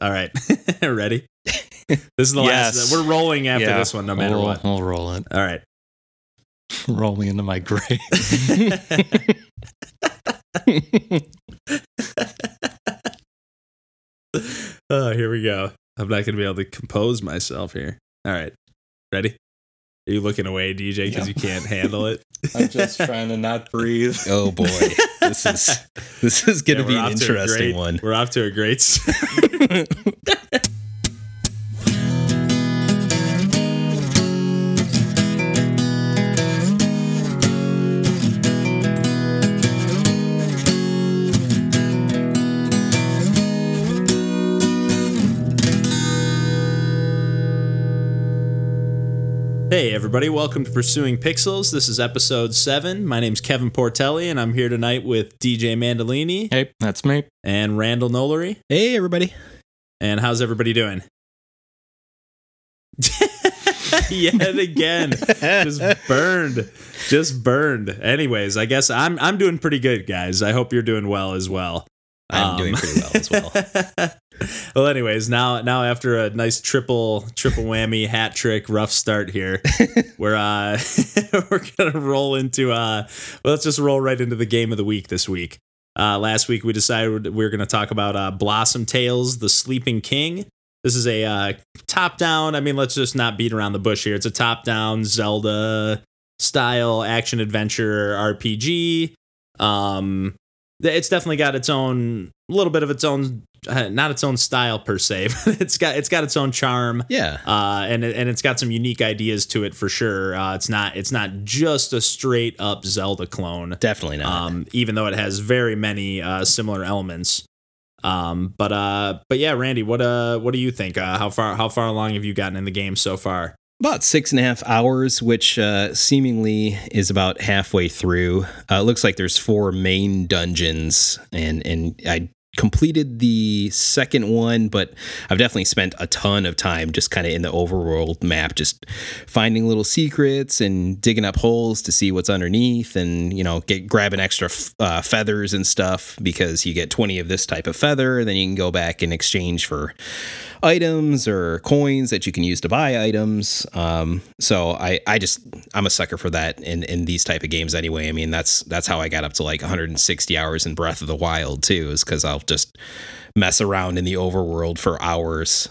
All right. Ready? This is the Yes. last. We're rolling after Yeah, this one, no matter we'll, what. We'll roll it. All right. Roll me into my grave. oh, here we go. I'm not going to be able to compose myself here. All right. Ready? Are you looking away, DJ, because Yeah. you can't handle it? I'm just trying to not breathe. Oh boy, this is this is going Yeah, to be an off to a interesting great- one. We're off to a great start. Hey, everybody, welcome to Pursuing Pixels. This is episode seven. My name's Kevin Portelli, and I'm here tonight with DJ Mandolini Hey, that's me. and Randall Nolery. Hey everybody, And how's everybody doing? Yet again, just burned, just burned. Anyways, I guess I'm I'm doing pretty good, guys. I hope you're doing well as well. I'm Um, doing pretty well as well. well, anyways, now now after a nice triple triple whammy hat trick rough start here, we're uh we're gonna roll into uh well, let's just roll right into the game of the week this week. Uh, last week we decided we are gonna talk about uh, Blossom Tales: The Sleeping King. This is a uh, top down. I mean, let's just not beat around the bush here. It's a top down Zelda style action adventure RPG. Um, it's definitely got its own little bit of its own uh, not its own style per se but it's got it's got its own charm. Yeah, uh and and it's got some unique ideas to it for sure. Uh it's not it's not just a straight up zelda clone. Definitely not. um even though it has very many uh similar elements. Um but uh but yeah randy what uh what do you think? Uh how far how far along have you gotten in the game so far? About six and a half hours, which uh, seemingly is about halfway through. Uh, it looks like there's four main dungeons, and and I completed the second one, but I've definitely spent a ton of time just kind of in the overworld map, just finding little secrets and digging up holes to see what's underneath, and you know, get grabbing extra f- uh, feathers and stuff because you get 20 of this type of feather, and then you can go back and exchange for items or coins that you can use to buy items. Um, so I, I just I'm a sucker for that in, in these type of games anyway. I mean that's that's how I got up to like 160 hours in Breath of the Wild too, is because I'll just mess around in the overworld for hours.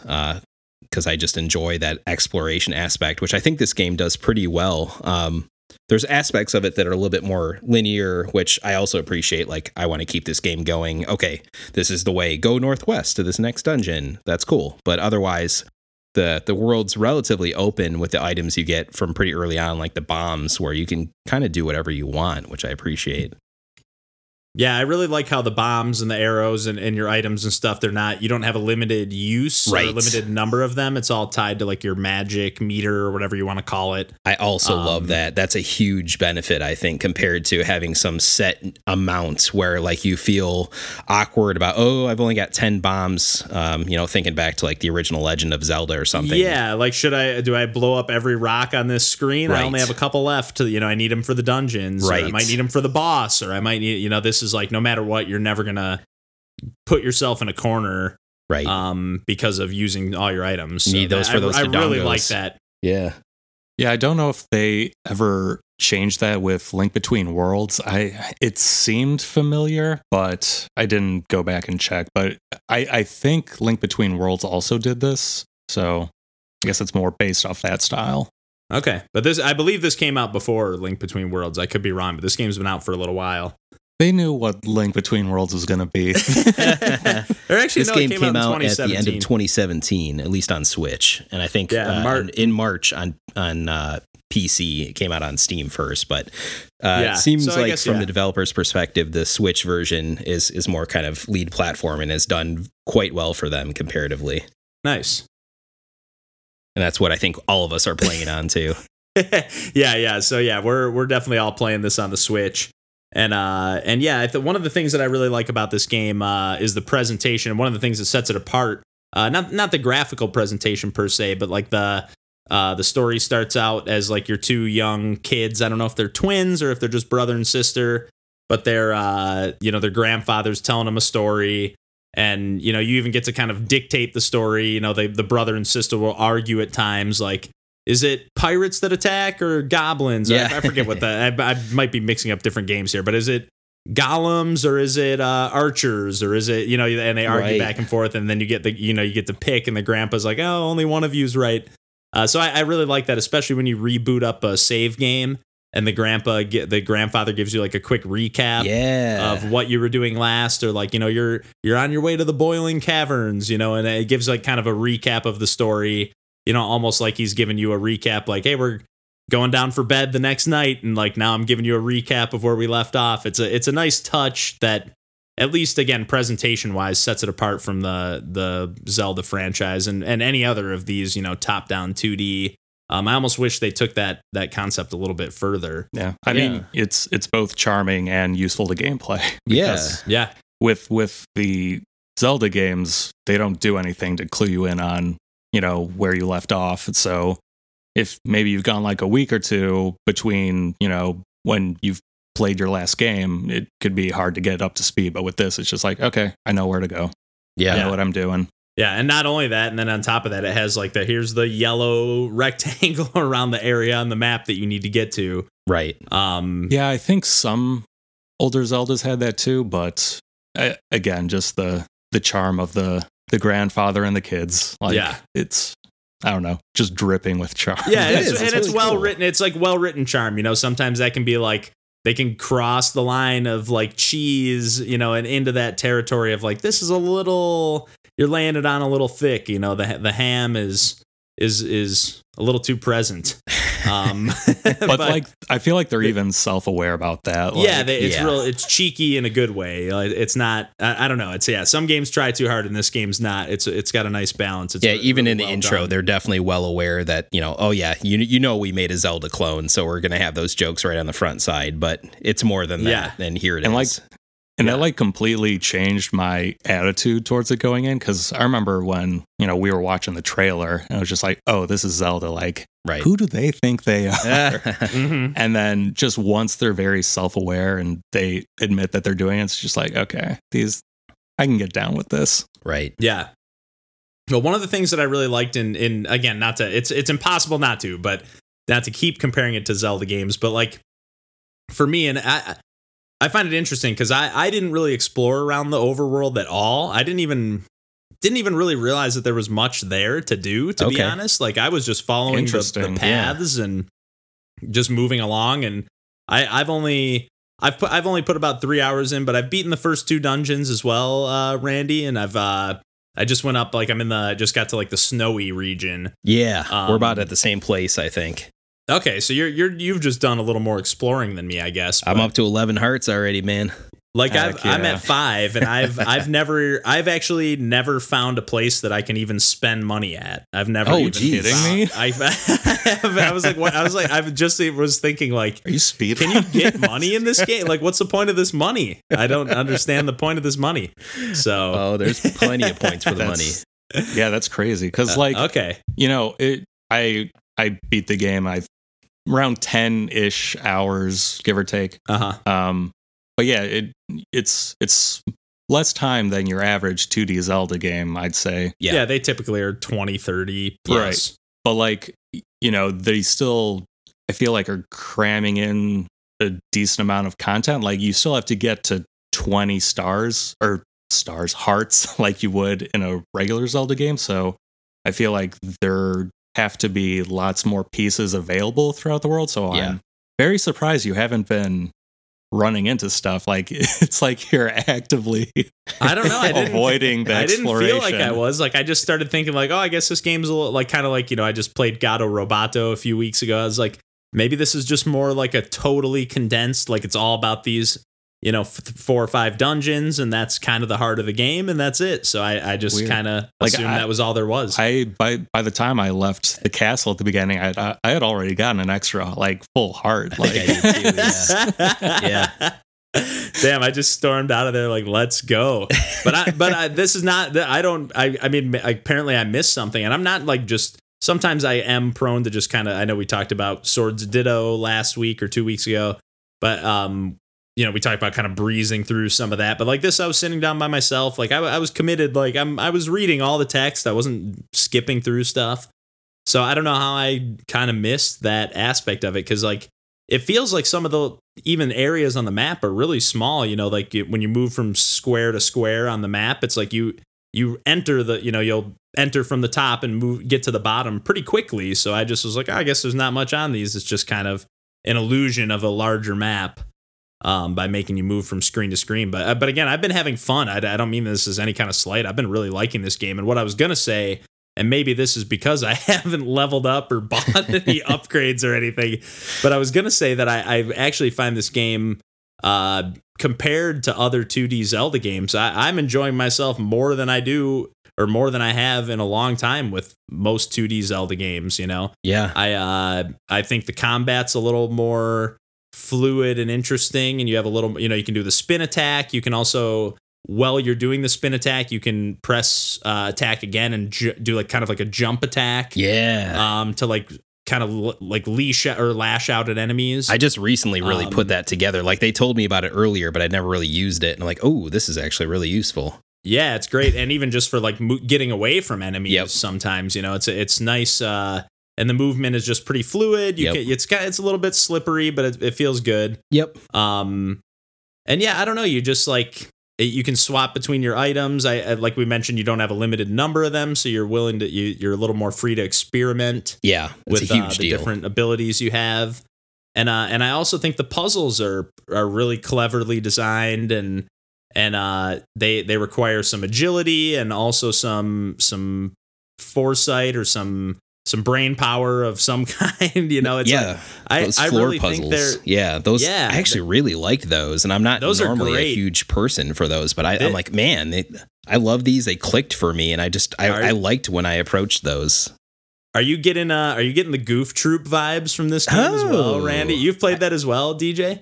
because I just enjoy that exploration aspect, which I think this game does pretty well. Um, there's aspects of it that are a little bit more linear, which I also appreciate. Like, I want to keep this game going. Okay, this is the way. Go northwest to this next dungeon. That's cool. But otherwise, the the world's relatively open with the items you get from pretty early on, like the bombs, where you can kind of do whatever you want, which I appreciate. Yeah, I really like how the bombs and the arrows and, and your items and stuff, they're not, you don't have a limited use or Right. a limited number of them. It's all tied to like your magic meter or whatever you want to call it. I also Um, love that. That's a huge benefit, I think, compared to having some set amount where like you feel awkward about, oh, I've only got 10 bombs. Um, you know, thinking back to like the original Legend of Zelda or something. Yeah, like should I do I blow up every rock on this screen? I only have a couple left. To, you know, I need them for the dungeons. Or I might need them for the boss, or I might need. You know, this is like no matter what, you're never gonna put yourself in a corner Right. um because of using all your items. You need that- those for I, those I really like that. yeah. Yeah, I don't know if they ever changed that with Link Between Worlds. I it seemed familiar, but I didn't go back and check. But I, I think Link Between Worlds also did this. So I guess it's more based off that style. Okay, but this I believe this came out before Link Between Worlds. I could be wrong, but this game's been out for a little while. They knew what Link Between Worlds was gonna be. Or actually, this no, game it came, out, out, at the end of 2017. 2017, at least on Switch, and I think Yeah, uh, Mar- in, in March on on uh, PC it came out on Steam first. But uh, Yeah, it seems so like guess, from yeah. the developer's perspective, the Switch version is is more kind of lead platform and has done quite well for them comparatively. Nice. And that's what I think all of us are playing it on too. yeah, yeah. So yeah, we're we're definitely all playing this on the Switch. And uh and yeah, I th- one of the things that I really like about this game uh is the presentation. One of the things that sets it apart, uh not not the graphical presentation per se, but like the uh the story starts out as like your two young kids. I don't know if they're twins or if they're just brother and sister, but they're uh you know, their grandfather's telling them a story and you know you even get to kind of dictate the story. You know, they, the brother and sister will argue at times like. Is it pirates that attack or goblins? Yeah. I, I forget what that. I, I might be mixing up different games here, but is it golems or is it uh, archers or is it you know and they argue Right. back and forth and then you get the you know you get to pick and the grandpa's like oh only one of you's right uh, so I, I really like that especially when you reboot up a save game and the grandpa get the grandfather gives you like a quick recap yeah. of what you were doing last or like you know you're you're on your way to the boiling caverns you know and it gives like kind of a recap of the story you know almost like he's giving you a recap like hey we're going down for bed the next night and like now I'm giving you a recap of where we left off it's a it's a nice touch that at least again presentation wise sets it apart from the the Zelda franchise and and any other of these you know top down 2D um, I almost wish they took that that concept a little bit further Yeah. I Yeah. mean, it's it's both charming and useful to gameplay. yeah. yeah With with the Zelda games, they don't do anything to clue you in on, you know, where you left off. So if maybe you've gone like a week or two between, you know, when you've played your last game, it could be hard to get up to speed. But with this, it's just like, okay, I know where to go. I Yeah. know what I'm doing. Yeah, and not only that, and then on top of that, it has like the here's the yellow rectangle around the area on the map that you need to get to. Right. Um, Yeah, I think some older Zeldas had that too, but uh, again, just the the charm of the the grandfather and the kids. Like, Yeah. it's I don't know, just dripping with charm. yeah, and It it's, is, and it's it's really well cool. written. It's like well written charm. You know, sometimes that can be like they can cross the line of like cheese, you know, and into that territory of like this is a little you're laying it on a little thick. You know, the the ham is is is a little too present. Um, but, like I feel like they're even self aware about that. Like, yeah, they, it's yeah. real. It's cheeky in a good way. Like, It's not. I, I don't know. It's yeah. Some games try too hard, and this game's not. It's it's got a nice balance. It's yeah, really- even really in the well intro, done. they're definitely well aware that you know, oh yeah, you you know we made a Zelda clone, so we're gonna have those jokes right on the front side. But it's more than that. Yeah. And here it is. And, like, and Yeah. that like completely changed my attitude towards it going in because I remember when you know we were watching the trailer and I was just like, oh, this is Zelda. Like, right. who do they think they are? Mhm. And then just once they're very self aware and they admit that they're doing it, it's just like, okay, these, I can get down with this. right. Yeah. Well, one of the things that I really liked in in again, not to it's it's impossible not to, but not to keep comparing it to Zelda games, but like for me, and I I find it interesting because I I didn't really explore around the overworld at all. I didn't even didn't even really realize that there was much there to do. To be honest, like I was just following the, the Interesting, yeah. paths and just moving along, and I I've only. I've put I've only put about three hours in, but I've beaten the first two dungeons as well, uh, Randy, and I've uh, I just went up like I'm in the just got to like the snowy region. Yeah, we're about Um, at the same place. I think Okay, so you're you're you've just done a little more exploring than me, I guess. I'm up to eleven hearts already, man. like I've, I'm yeah. at five, and I've I've never I've actually never found a place that I can even spend money at. I've never. Oh, even geez. Kidding me? I, I was like, what? I was like, I just was thinking like. Are you speed? Can you get money in this game? Like, what's the point of this money? I don't understand the point of this money. So, Oh, there's plenty of points for the money. Yeah, that's crazy. Because uh, like okay, you know, it. I I beat the game. I around ten ish hours, give or take. uh huh, Um, but yeah, it it's it's less time than your average 2D Zelda game, I'd say. yeah. Yeah. they typically are 20, 30 plus. But like, you know, they still I feel like are cramming in a decent amount of content. Like you still have to get to 20 stars or stars hearts like you would in a regular Zelda game. So I feel like there have to be lots more pieces available throughout the world. So Yeah. I'm very surprised you haven't been running into stuff like it's like you're actively I don't know. I didn't, avoiding the I didn't feel like I was. Like I just started thinking like, oh, I guess this game's a little like kind of like you know I just played Gato Roboto a few weeks ago. I was like, maybe this is just more like a totally condensed. Like it's all about these you know f- four or five dungeons, and that's kind of the heart of the game, and that's it. So I, I just kind of Like, assumed I- that was all there was. I by by the time I left the castle at the beginning, I I, I had already gotten an extra like full heart. I Like think I did too, yeah. Damn, I just stormed out of there like, let's go. But I, but I, this is not. I don't. I, I mean, apparently I missed something, and I'm not like just. Sometimes I am prone to just kind of. I know we talked about Swords Ditto last week or two weeks ago, but um, you know, we talked about kind of breezing through some of that, but like this, I was sitting down by myself. Like I, I was committed. Like I'm, I was reading all the text. I wasn't skipping through stuff. So I don't know how I kind of missed that aspect of it because like it feels like some of the even areas on the map are really small. You know, like when you move from square to square on the map, it's like you you enter the you know you'll enter from the top and move get to the bottom pretty quickly. So I just was like, oh, I guess there's not much on these. It's just kind of an illusion of a larger map um, by making you move from screen to screen. But uh, but again, I've been having fun. I, I don't mean this as any kind of slight. I've been really liking this game. And what I was gonna say, and maybe this is because I haven't leveled up or bought any upgrades or anything, but I was gonna say that I, I actually find this game uh, compared to other 2D Zelda games, I, I'm enjoying myself more than I do or more than I have in a long time with most 2D Zelda games, you know. Yeah. I uh I think the combat's a little more fluid and interesting and you have a little you know, you can do the spin attack, you can also while you're doing the spin attack, you can press uh, attack again and ju- do like kind of like a jump attack. Yeah. Um to like kind of l- like leash out or lash out at enemies. I just recently really Um, put that together. Like they told me about it earlier, but I'd never really used it. And I'm like, oh, this is actually really useful. Yeah, it's great, and even just for like mo- getting away from enemies, Yep. sometimes you know it's it's nice, uh, and the movement is just pretty fluid. You Yep. can, it's got it's a little bit slippery, but it, it feels good. Yep. Um, and yeah, I don't know. You just like it- you can swap between your items. I, I like we mentioned, you don't have a limited number of them, so you're willing to you you're a little more free to experiment Yeah. With uh, the deal. different abilities you have. And uh, and I also think the puzzles are are really cleverly designed and and uh, they they require some agility and also some some foresight or some some brain power of some kind. You know, it's yeah. like, I those I floor really think they're puzzles. Yeah. Those Yeah, I actually really liked those. And I'm not Those normally a huge person for those, but I, I'm like, man, they, I love these. They clicked for me. And I just I, Are- I liked when I approached those. Are you getting uh are you getting the Goof Troop vibes from this game as well, Oh. Randy? You've played that as well, DJ?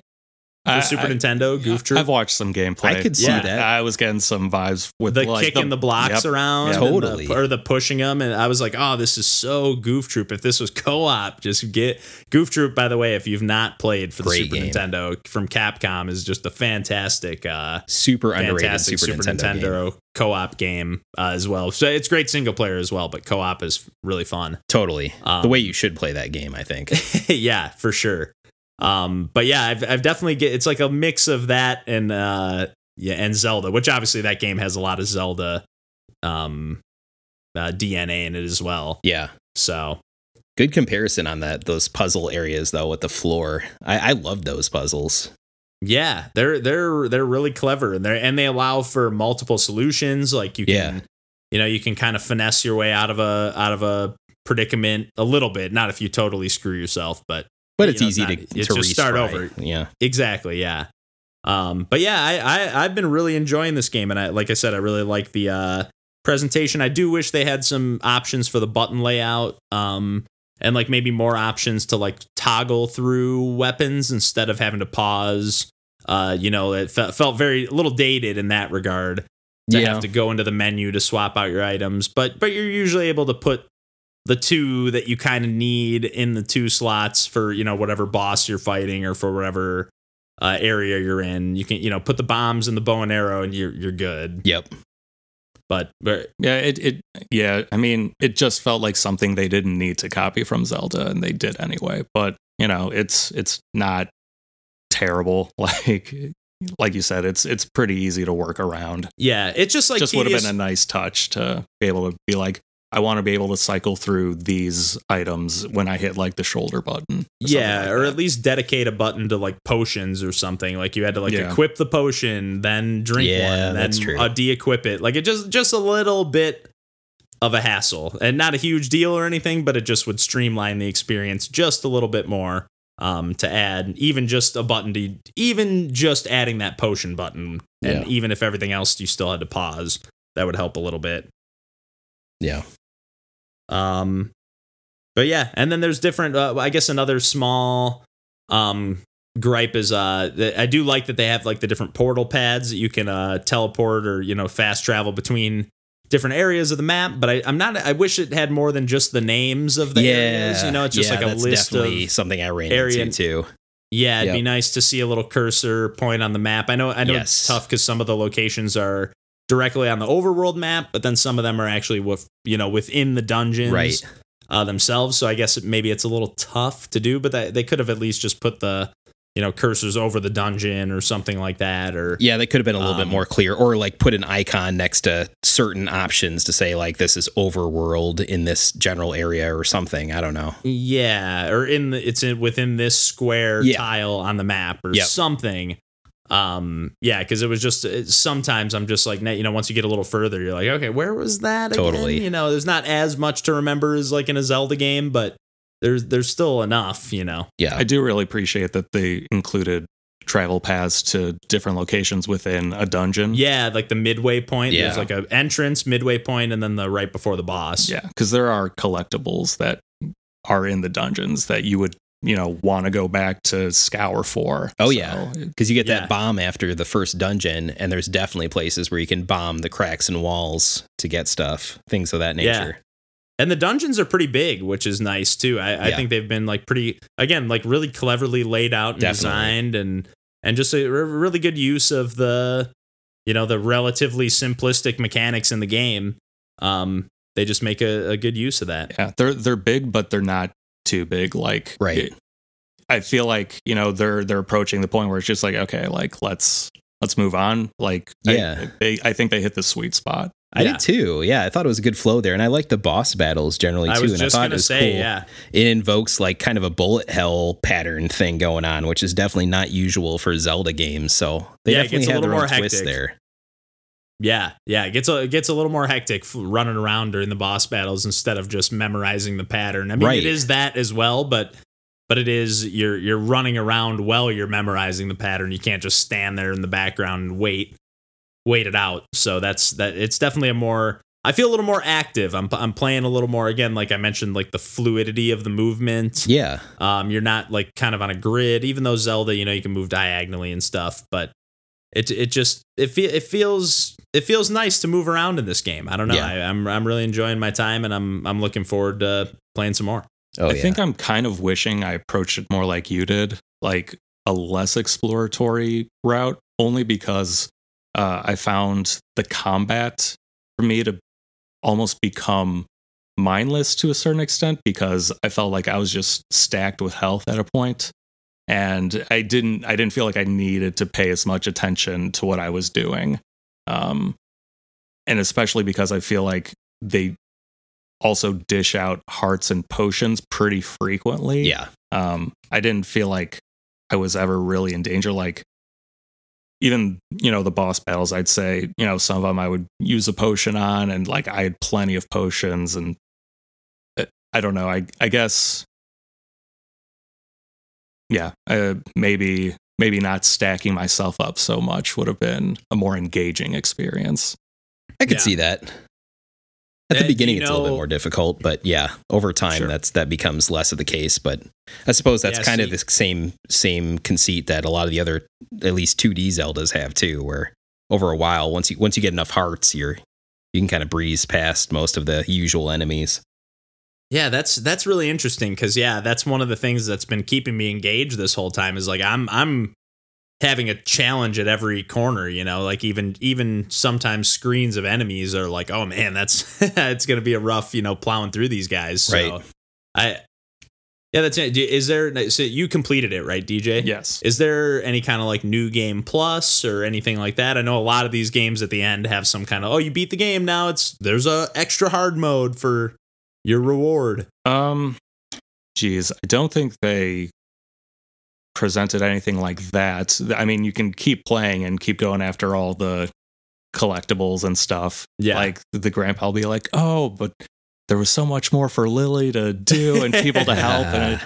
For I- Super I- Nintendo, Goof Troop? I've watched some gameplay. I could see Yeah. that. I was getting some vibes with the like, kicking the, blocks yep. around, Yeah. and the- Totally. or the pushing them, and I was like, "Oh, this is so Goof Troop." If this was co-op, just get Goof Troop. By the way, if you've not played for the Super game. Nintendo from Capcom, is just a fantastic, uh, Super underrated fantastic Super, Nintendo. game. co-op game uh, as well. So it's great single player as well, but co-op is really fun. Totally. Um, the way you should play that game, I think. yeah, for sure. Um, but yeah, I've I've definitely get it's like a mix of that and uh yeah and Zelda, which obviously that game has a lot of Zelda um uh, DNA in it as well. yeah. So Good comparison on that those puzzle areas though with the floor. I, I love those puzzles. yeah, they're they're they're really clever and they and they allow for multiple solutions. Like you can Yeah. you know you can kind of finesse your way out of a out of a predicament a little bit. Not if you totally screw yourself, but But it's know, easy not- to, it's to just start over. Yeah. Exactly, yeah. Um, but yeah, I, I I've been really enjoying this game, and I like I said, I really like the uh, presentation. I do wish they had some options for the button layout, um, and like maybe more options to like toggle through weapons instead of having to pause. Uh, you know, it fe- felt very a little dated in that regard to Yeah. have to go into the menu to swap out your items, but but you're usually able to put the two that you kind of need in the two slots for you know whatever boss you're fighting or for whatever uh, area you're in. You can you know put the bombs and the bow and arrow and you're you're good. Yep. But but Yeah, it, it yeah, I mean, it just felt like something they didn't need to copy from Zelda and they did anyway. But, you know, it's it's not terrible. Like like you said, it's it's pretty easy to work around. yeah, it's just like just would have been a nice touch to be able to be like, I want to be able to cycle through these items when I hit like the shoulder button. or yeah, like or that. at least dedicate a button to like potions or something. Like you had to like Yeah. equip the potion, then drink Yeah, one, and then that's true. uh, de-equip it. Like it just just a little bit of a hassle, and not a huge deal or anything, but it just would streamline the experience just a little bit more. Um, to add even just a button to even just adding that potion button, and Yeah. even if everything else you still had to pause, that would help a little bit. Yeah. Um, but yeah, and then there's different. Uh, I guess another small um gripe is uh I do like that they have like the different portal pads that you can uh teleport or you know fast travel between different areas of the map. But I, I'm not. I wish it had more than just the names of the yeah. areas. You know, it's just Yeah, like a that's list definitely of something I ran area- into too. Yeah, it'd be nice to see a little cursor point on the map. I know I know it's tough because some of the locations are directly on the overworld map, but then some of them are actually with you know within the dungeons Right. uh, themselves. So I guess it, maybe it's a little tough to do, but that, they could have at least just put the you know cursors over the dungeon or something like that. Or Yeah, they could have been a little bit Um, more clear, or like put an icon next to certain options to say like this is overworld in this general area or something. I don't know. Yeah, or in the it's in within this square Yeah. tile on the map or Yep. something. Um, yeah, because it was just it, sometimes I'm just like, you know, once you get a little further, you're like, okay, where was that? Again? Totally. You know, there's not as much to remember as like in a Zelda game, but there's there's still enough. You know. Yeah, I do really appreciate that they included travel paths to different locations within a dungeon. Yeah, like the midway point. Yeah. There's like a entrance, midway point, and then the right before the boss. Yeah, because there are collectibles that are in the dungeons that you would, you know, want to go back to scour for. Oh, So, yeah. because you get Yeah. that bomb after the first dungeon, and there's definitely places where you can bomb the cracks and walls to get stuff, things of that nature. Yeah. nature. And the dungeons are pretty big, which is nice too. I, I Yeah. think they've been like pretty again, like really cleverly laid out and Definitely. designed and and just a really good use of the you know, the relatively simplistic mechanics in the game. Um they just make a, a good use of that. Yeah, they're they're big, but they're not too big. Like, Right. it- I feel like you know they're they're approaching the point where it's just like, okay, like let's let's move on. Like, I- Yeah. they, I think they hit the sweet spot. I Yeah. did too. Yeah, I thought it was a good flow there, and I like the boss battles generally I too. was and just I thought gonna it was say, cool. yeah. It invokes like kind of a bullet hell pattern thing going on, which is definitely not usual for Zelda games. So they Yeah, it definitely gets a little their own more twist there. Yeah, yeah, it gets a it gets a little more hectic running around during the boss battles instead of just memorizing the pattern. I mean, Right. it is that as well, but but it is you're you're running around while you're memorizing the pattern. You can't just stand there in the background and wait wait it out. So that's that. It's definitely a more. I feel a little more active. I'm I'm playing a little more again, like I mentioned, like the fluidity of the movement. Yeah, Um, you're not like kind of on a grid, even though Zelda, you know, you can move diagonally and stuff, but it it just it fe- it feels it feels nice to move around in this game. I don't know. Yeah. I, I'm I'm really enjoying my time, and I'm I'm looking forward to playing some more. oh I yeah. think I'm kind of wishing I approached it more like you did, like a less exploratory route, only because uh, I found the combat for me to almost become mindless to a certain extent because I felt like I was just stacked with health at a point and I didn't I didn't feel like I needed to pay as much attention to what I was doing. Um and especially because I feel like they also dish out hearts and potions pretty frequently. yeah, Um, I didn't feel like I was ever really in danger. Like even you know the boss battles, I'd say you know some of them I would use a potion on, and like I had plenty of potions, and uh, I don't know. I I guess yeah, uh, maybe maybe not stacking myself up so much would have been a more engaging experience. I could Yeah. see that. At the do beginning, you it's a little bit more difficult, but yeah, over time, Sure. that's that becomes less of the case. But I suppose that's Yeah, kind of the same same conceit that a lot of the other, at least two D Zeldas have too, where over a while, once you once you get enough hearts, you're you can kind of breeze past most of the usual enemies. Yeah, that's that's really interesting because yeah, that's one of the things that's been keeping me engaged this whole time. Is like I'm I'm having a challenge at every corner. You know, like even even sometimes screens of enemies are like, oh man, that's it's gonna be a rough you know plowing through these guys. So Right. I yeah, that's it. Is there so you completed it right, DJ? Yes. Is there any kind of like new game plus or anything like that? I know a lot of these games at the end have some kind of oh you beat the game now it's there's a extra hard mode for your reward. Um, geez, I don't think they presented anything like that. I mean, you can keep playing and keep going after all the collectibles and stuff. Yeah. Like the grandpa will be like, "Oh, but there was so much more for Lily to do and people to help." And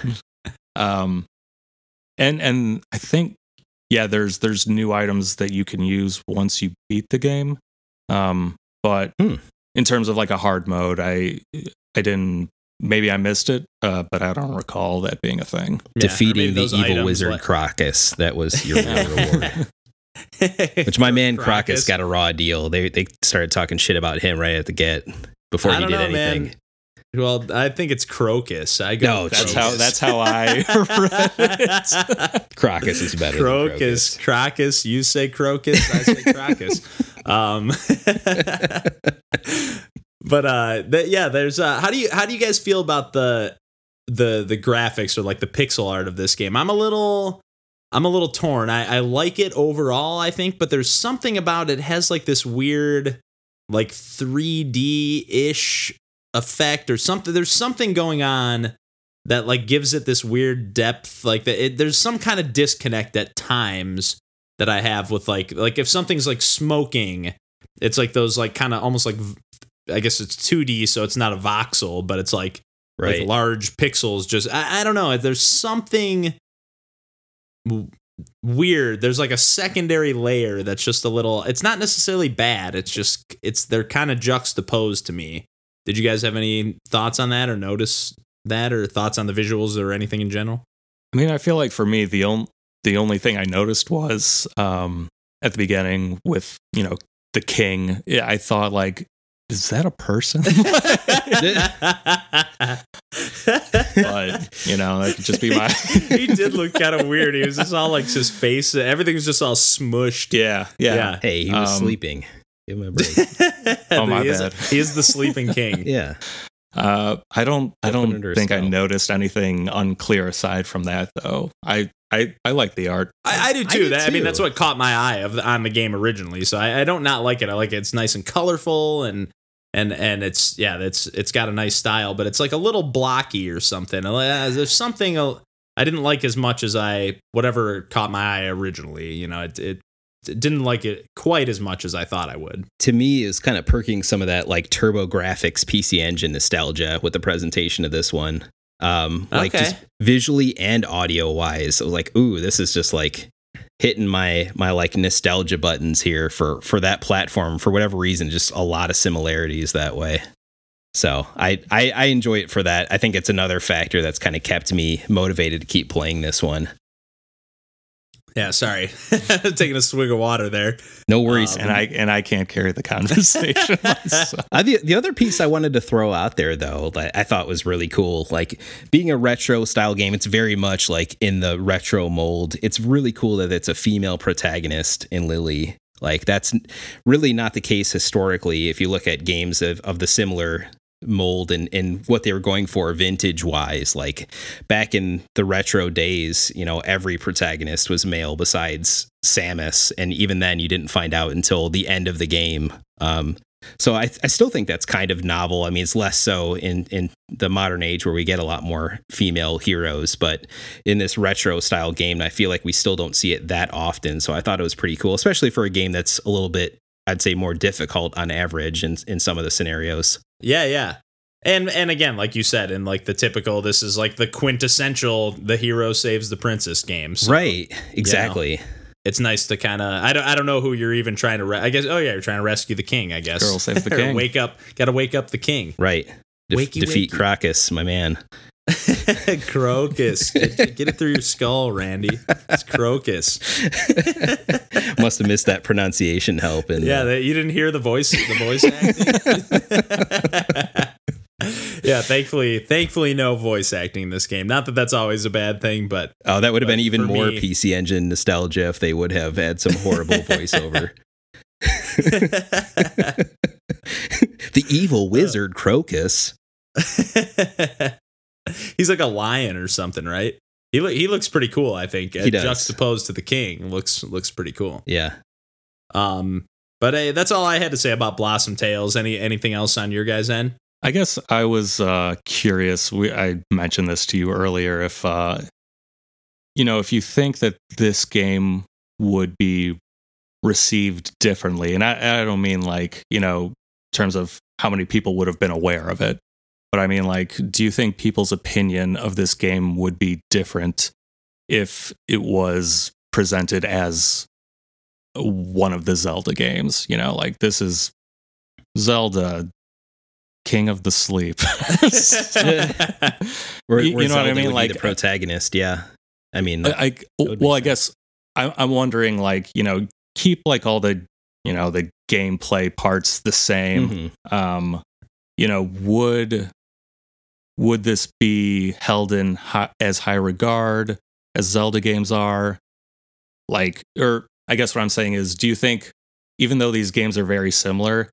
it, um, and and I think yeah, there's there's new items that you can use once you beat the game. Um, but Hmm. in terms of like a hard mode, I I didn't maybe I missed it, uh, but I don't recall that being a thing. Yeah, or Defeating maybe the evil wizard like- Crocus, that was your real reward. Which my man Crocus got a raw deal. They they started talking shit about him right at the get before I he did know, anything. man. Well, I think it's Crocus. I go. No, That's Crocus. how that's how I it. Crocus is better. Crocus, Than Crocus. You say Crocus, I say Crocus. um, but uh, th- yeah, there's uh, how do you how do you guys feel about the the the graphics or like the pixel art of this game? I'm a little I'm a little torn. I, I like it overall, I think, but there's something about it, has like this weird like 3D ish effect or something. There's something going on that like gives it this weird depth. Like that, it, there's some kind of disconnect at times that I have with like like if something's like smoking, it's like those like kind of almost like I guess it's 2D, so it's not a voxel, but it's like Right. like large pixels. Just I, I don't know. There's something w- weird. There's like a secondary layer that's just a little. It's not necessarily bad. It's just it's they're kind of juxtaposed to me. Did you guys have any thoughts on that or notice that or thoughts on the visuals or anything in general? I mean, I feel like for me, the only the only thing I noticed was um, at the beginning with you know the king. I thought like, is that a person? but you know, that could just be my. he did look kind of weird. He was just all like his face. Everything was just all smushed. yeah, yeah. Yeah. Hey, he was Um, sleeping. Give him a break. Oh, my he is, bad. He is the sleeping king. yeah. Uh, I don't. I don't think I noticed anything unclear aside from that, though. I I I like the art. I, I do I too. do that, I mean, that's what caught my eye of the, on the game originally. So I, I don't not like it. I like it. It's nice and colorful and and and it's yeah, it's it's got a nice style, but it's like a little blocky or something. Uh, There's something uh, I didn't like as much as I whatever caught my eye originally. You know, it it, it didn't like it quite as much as I thought I would. to me is kind of perking some of that like TurboGrafx PC Engine nostalgia with the presentation of this one. Um, like Okay. just visually and audio wise, like, ooh, this is just like hitting my my like nostalgia buttons here for for that platform for whatever reason. Just a lot of similarities that way. So I, I I enjoy it for that. I think it's another factor that's kind of kept me motivated to keep playing this one. Yeah, sorry, taking a swig of water there. No worries. Um, and I and I can't carry the conversation. myself. Uh, the, the other piece I wanted to throw out there, though, that I thought was really cool, like being a retro style game, it's very much like in the retro mold. It's really cool that it's a female protagonist in Lily. Like, that's really not the case historically if you look at games of, of the similar mold and, and what they were going for vintage wise. Like, back in the retro days, you know, every protagonist was male besides Samus. And even then, you didn't find out until the end of the game. Um, so I, I still think that's kind of novel. I mean, it's less so in, in the modern age where we get a lot more female heroes, but in this retro style game, I feel like we still don't see it that often. So I thought it was pretty cool, especially for a game that's a little bit, I'd say, more difficult on average in, in some of the scenarios. Yeah, yeah. And and again, like you said, in like the typical, this is like the quintessential the hero saves the princess games. right. Exactly. It's nice to kind of I don't I don't know who you're even trying to re- I guess oh yeah you're trying to rescue the king I guess Girl saves the king. wake up got to wake up the king Right. Def- Wakey, defeat wakey. Crocus, my man. Crocus get, get it through your skull Randy it's Crocus Must have missed that pronunciation help. And yeah uh, that, you didn't hear the voice the voice acting yeah thankfully thankfully no voice acting in this game not that that's always a bad thing but oh, that would have been even more me- PC Engine nostalgia if they would have had some horrible voiceover. the evil uh. wizard Crocus. He's like a lion or something, right? He lo- he looks pretty cool, I think. He does. Juxtaposed to the king, looks looks pretty cool. Yeah. Um, but hey, that's all I had to say about Blossom Tales. Any anything else on your guys' end? I guess I was uh, curious. We, I mentioned this to you earlier. If uh, you know, if you think that this game would be received differently, and I, I don't mean like you know, in terms of how many people would have been aware of it, but I mean like, do you think people's opinion of this game would be different if it was presented as one of the Zelda games? You know, like this is Zelda King of the Sleep. Where, You- where you know what I mean? Like, the protagonist. Yeah. I mean, I, I well, I guess I'm, I'm wondering, like, you know, keep like all the, you know, the gameplay parts the same. mhm. Um, you know, would would this be held in hi- as high regard as Zelda games are? Like, or I guess what I'm saying is, do you think, even though these games are very similar,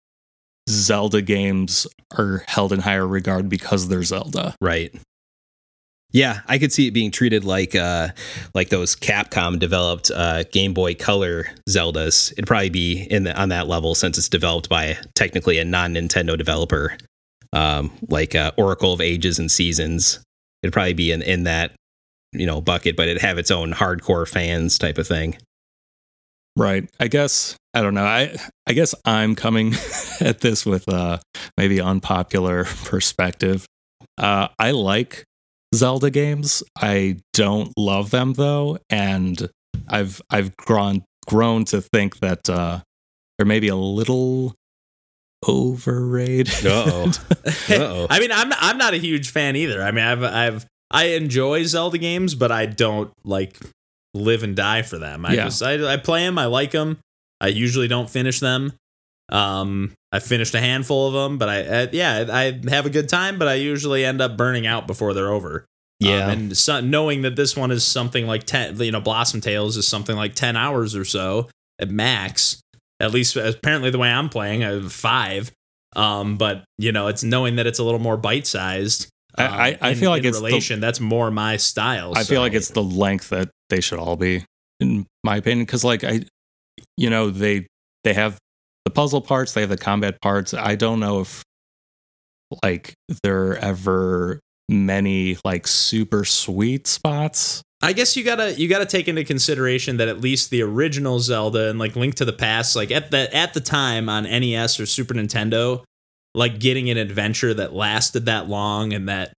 Zelda games are held in higher regard because they're Zelda? Right. Yeah, I could see it being treated like uh like those Capcom developed uh Game Boy Color Zeldas. It'd probably be in the, on that level since it's developed by technically a non-Nintendo developer. Um like uh, Oracle of Ages and Seasons. It'd probably be in in that you know bucket, but it'd have its own hardcore fans type of thing. Right. I guess I don't know. I I guess I'm coming at this with uh maybe unpopular perspective. Uh I like Zelda games. I don't love them though, and I've I've grown grown to think that uh they're maybe a little overrated. Uh-oh. Uh-oh. I mean, I'm I'm not a huge fan either. I mean, I've I've I enjoy Zelda games, but I don't like live and die for them. I Yeah. just I, I play them. I like them. I usually don't finish them. Um, I finished a handful of them, but I uh, yeah I have a good time, but I usually end up burning out before they're over. Yeah. Um, and so, knowing that this one is something like 10, you know, Blossom Tales is something like 10 hours or so at max. At least apparently the way I'm playing, have five. Um, but you know, it's knowing that it's a little more bite sized. I- I- I feel like it's the- relation. that's more my style. I feel like it's the length that they should all be, in my opinion. Because like I, you know, they they have the puzzle parts, they have the combat parts. I don't know if like there are ever many like super sweet spots. I guess you gotta you gotta take into consideration that at least the original Zelda and like Link to the Past, like at the at the time on NES or Super Nintendo, like getting an adventure that lasted that long and that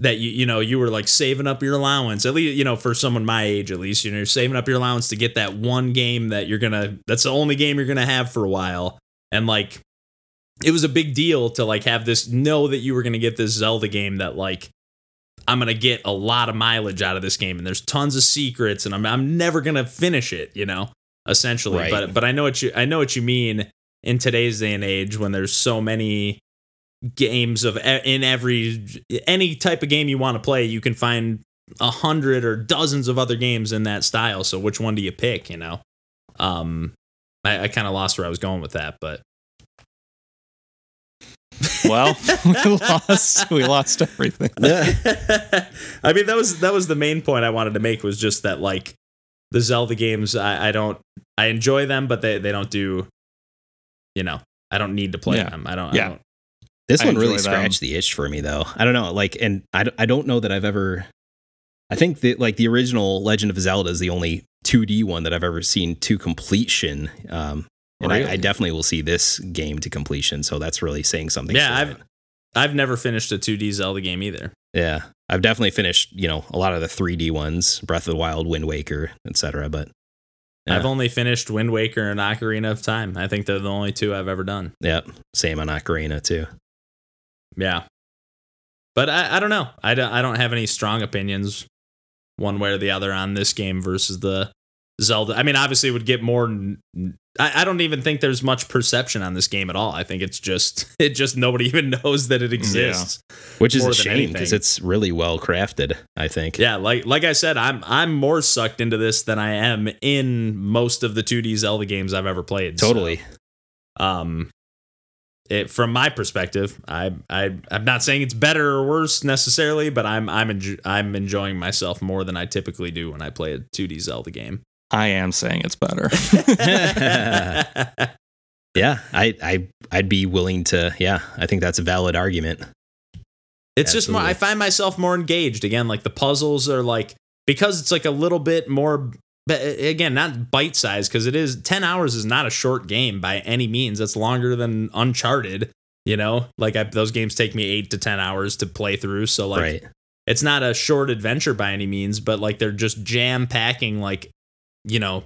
that you you know you were like saving up your allowance at least you know for someone my age at least you know you're saving up your allowance to get that one game that you're gonna that's the only game you're gonna have for a while. And like it was a big deal to like have this know that you were gonna get this Zelda game that like I'm gonna get a lot of mileage out of this game, and there's tons of secrets, and I'm I'm never gonna finish it, you know, essentially. Right. But but I know what you I know what you mean in today's day and age when there's so many games of in every any type of game you want to play, you can find a hundred or dozens of other games in that style. So which one do you pick? You know, um, I, I kind of lost where I was going with that, but Well, we lost we lost everything. I mean that was that was the main point I wanted to make was just that like the Zelda games I, I don't I enjoy them but they, they don't do you know I don't need to play Yeah. them I don't Yeah. I don't This I one really enjoy them. scratched the itch for me, though. I don't know, like, and I, I don't know that I've ever. I think that like the original Legend of Zelda is the only 2D one that I've ever seen to completion. Um, and I, I definitely will see this game to completion. So that's really saying something. Yeah, I've- it. I've never finished a 2D Zelda game either yeah, I've definitely finished. You know, a lot of the 3D ones, Breath of the Wild, Wind Waker, etc. But yeah, I've only finished Wind Waker and Ocarina of Time I think they're the only two I've ever done Yep, same on Ocarina too. yeah but I, I don't know I don't, I don't have any strong opinions one way or the other on this game versus the Zelda. I mean, obviously, it would get more. I, I don't even think there's much perception on this game at all. I think it's just it just nobody even knows that it exists. Which is a shame because it's really well crafted. I think. Yeah, like like I said, I'm I'm more sucked into this than I am in most of the 2D Zelda games I've ever played. So, totally. um, it, from my perspective, I I I'm not saying it's better or worse necessarily, but I'm I'm enjo- I'm enjoying myself more than I typically do when I play a 2D Zelda game. I am saying it's better. Yeah, I, I, I'd be willing to. Yeah, I think that's a valid argument. It's just more. I find myself more engaged again. Like the puzzles are like because it's like a little bit more. But again, not bite size because it is ten hours is not a short game by any means. That's longer than Uncharted. You know, like I, those games take me eight to ten hours to play through. So like, right. it's not a short adventure by any means. But like they're just jam packing like, you know,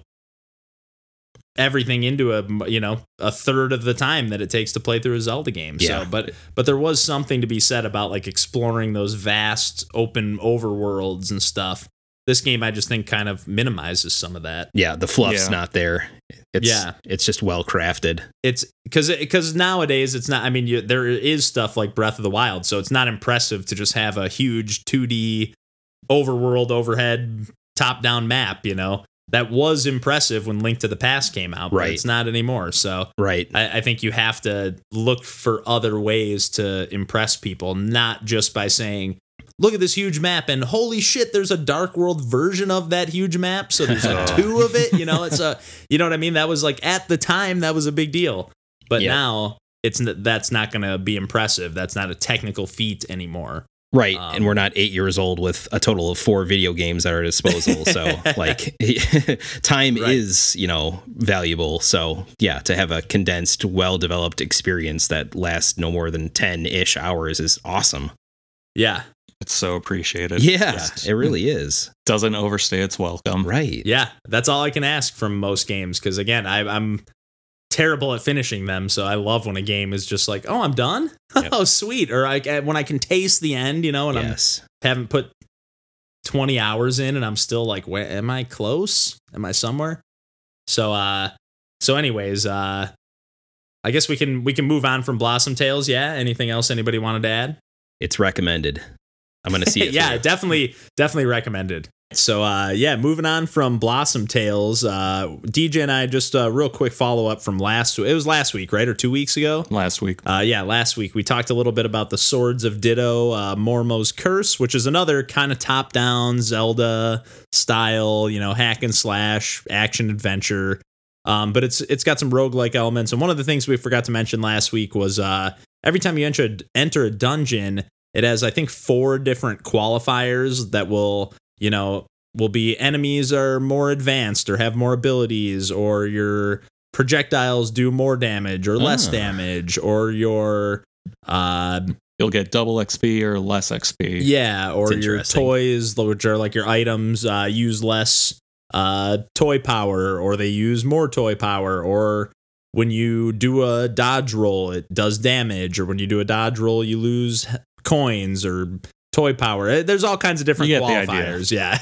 everything into a you know a third of the time that it takes to play through a Zelda game. Yeah. So, but but there was something to be said about like exploring those vast open overworlds and stuff this game I just think kind of minimizes some of that. Yeah, the fluff's Yeah. not there. It's Yeah. it's just well crafted. It's because because nowadays it's not. I mean, you, there is stuff like Breath of the Wild, so it's not impressive to just have a huge 2D overworld overhead top down map. You know that was impressive when Link to the Past came out, but Right. it's not anymore. So Right. I, I think you have to look for other ways to impress people, not just by saying, look at this huge map and holy shit, there's a dark world version of that huge map. So there's a two of it. You know, it's a, you know what I mean? That was like at the time, that was a big deal. But Yeah. now it's that's not going to be impressive. That's not a technical feat anymore. Right. Um, and we're not eight years old with a total of four video games at our disposal. So, like, time Right. is, you know, valuable. So, yeah, to have a condensed, well developed experience that lasts no more than 10 ish hours is awesome. Yeah. It's so appreciated. Yeah, Just it really is. doesn't overstay its welcome. Right. Yeah. That's all I can ask from most games. Cause again, I, I'm terrible at finishing them. So I love when a game is just like, oh, I'm done. Yep. oh, sweet. Or like uh, when I can taste the end, you know, and yes. I haven't put 20 hours in and I'm still like, where am I close? Am I somewhere? So, uh, so anyways, uh, I guess we can, we can move on from Blossom Tales. Yeah. Anything else anybody wanted to add? It's recommended. I'm going to see it. yeah, definitely, definitely recommended. So, uh, yeah, moving on from Blossom Tales, uh, DJ and I just a real quick follow up from last. It was last week, right, or two weeks ago. Last week. Uh, yeah, last week we talked a little bit about the Swords of Ditto, uh, Mormo's Curse, which is another kind of top down Zelda style, you know, hack and slash action adventure. Um, but it's it's got some roguelike elements. And one of the things we forgot to mention last week was uh, every time you enter enter a dungeon, it has I think four different qualifiers that will you know will be enemies are more advanced or have more abilities or your projectiles do more damage or less Ah. damage or your uh You'll get double XP or less XP. yeah or your toys which are like your items uh use less uh toy power or they use more toy power or when you do a dodge roll it does damage or when you do a dodge roll you lose coins or toy power. Eh, there's all kinds of different qualifiers yeah.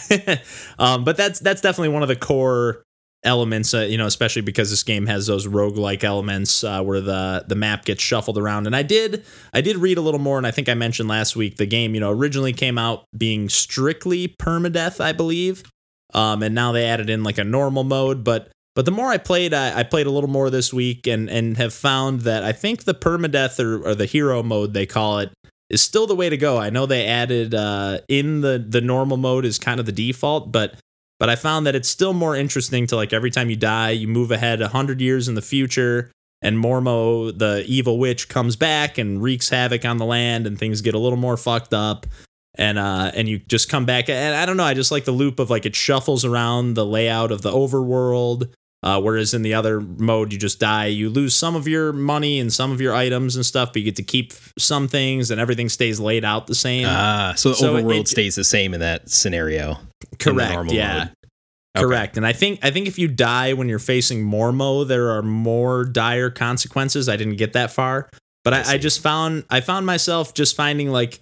Um but that's that's definitely one of the core elements uh, you know especially because this game has those roguelike elements uh, where the the map gets shuffled around. And i did i did read a little more and i think i mentioned last week the game you know originally came out being strictly permadeath i believe. Um and now they added in like a normal mode. But but the more i played i, I played a little more this week and and have found that i think the permadeath or, or the hero mode they call it is still the way to go i know they added uh in the the normal mode is kind of the default but but I found that it's still more interesting to like every time you die, you move ahead hundred years in the future, and Mormo, the evil witch, comes back and wreaks havoc on the land, and things get a little more fucked up. And uh, and you just come back, and I don't know, I just like the loop of like it shuffles around the layout of the overworld. Uh, whereas in the other mode, you just die. You lose some of your money and some of your items and stuff, but you get to keep some things, and everything stays laid out the same. Ah, so the So overworld it- stays the same in that scenario. Correct. Yeah. Okay. Correct. And I think I think if you die when you're facing Mormo, there are more dire consequences. I didn't get that far. But I I, I, just found I found myself just finding like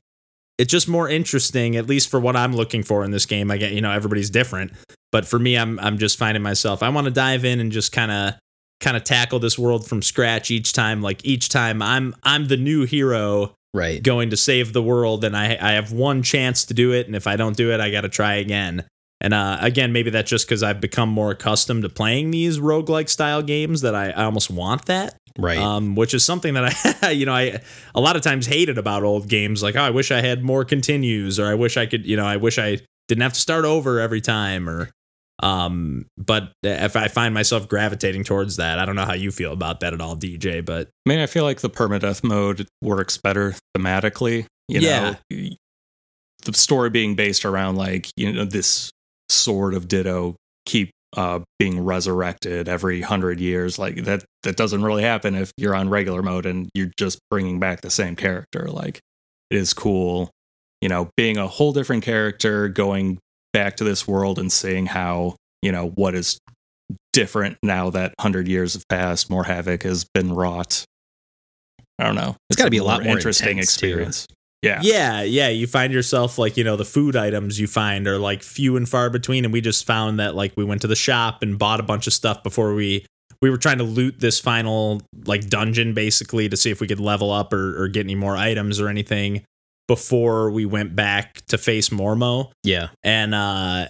it's just more interesting, at least for what I'm looking for in this game. I get, you know, everybody's different. But for me, I'm I'm just finding myself. I want to dive in and just kind of kind of tackle this world from scratch each time. Like each time I'm I'm the new hero Right. going to save the world and I, I have one chance to do it and if i don't do it i got to try again and uh, again maybe that's just because i've become more accustomed to playing these roguelike style games that i, I almost want that Right. um, which is something that i you know i a lot of times hated about old games like oh i wish i had more continues or i wish i could you know i wish i didn't have to start over every time or um but if i find myself gravitating towards that i don't know how you feel about that at all dj but I mean, I feel like the permadeath mode works better thematically. You Yeah. know, the story being based around like you know this sort of Ditto keep uh, being resurrected every hundred years. Like that that doesn't really happen if you're on regular mode and you're just bringing back the same character. Like it is cool, you know, being a whole different character, going back to this world and seeing how you know what is different now that hundred years have passed, more havoc has been wrought. I don't know. It's gotta be a lot more interesting intense, too. Yeah. Yeah, yeah. You find yourself like, you know, the food items you find are like few and far between. And we just found that like we went to the shop and bought a bunch of stuff before we we were trying to loot this final like dungeon basically to see if we could level up or, or get any more items or anything before we went back to face Mormo. Yeah. And uh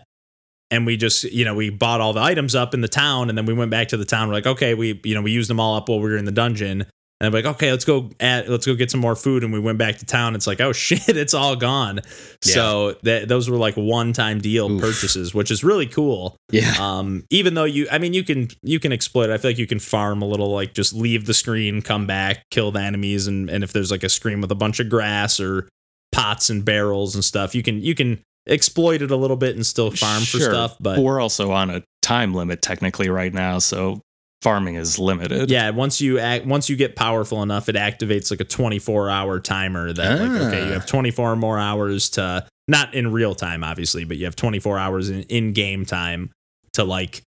and we just you know we bought all the items up in the town and then we went back to the town we're like okay we you know we used them all up while we were in the dungeon and I'm like, okay, let's go at let's go get some more food. And we went back to town. It's like, oh shit, it's all gone. Yeah. So that those were like one time deal Oof. purchases, which is really cool. Yeah. Um, even though you, I mean, you can you can exploit. it. I feel like you can farm a little, like just leave the screen, come back, kill the enemies, and and if there's like a screen with a bunch of grass or pots and barrels and stuff, you can you can exploit it a little bit and still farm for stuff. But we're also on a time limit technically right now, so farming is limited. Yeah, once you act, once you get powerful enough, it activates like a 24 hour timer that like okay, Ah. you have 24 more hours to not in real time obviously, but you have 24 hours in in game time to like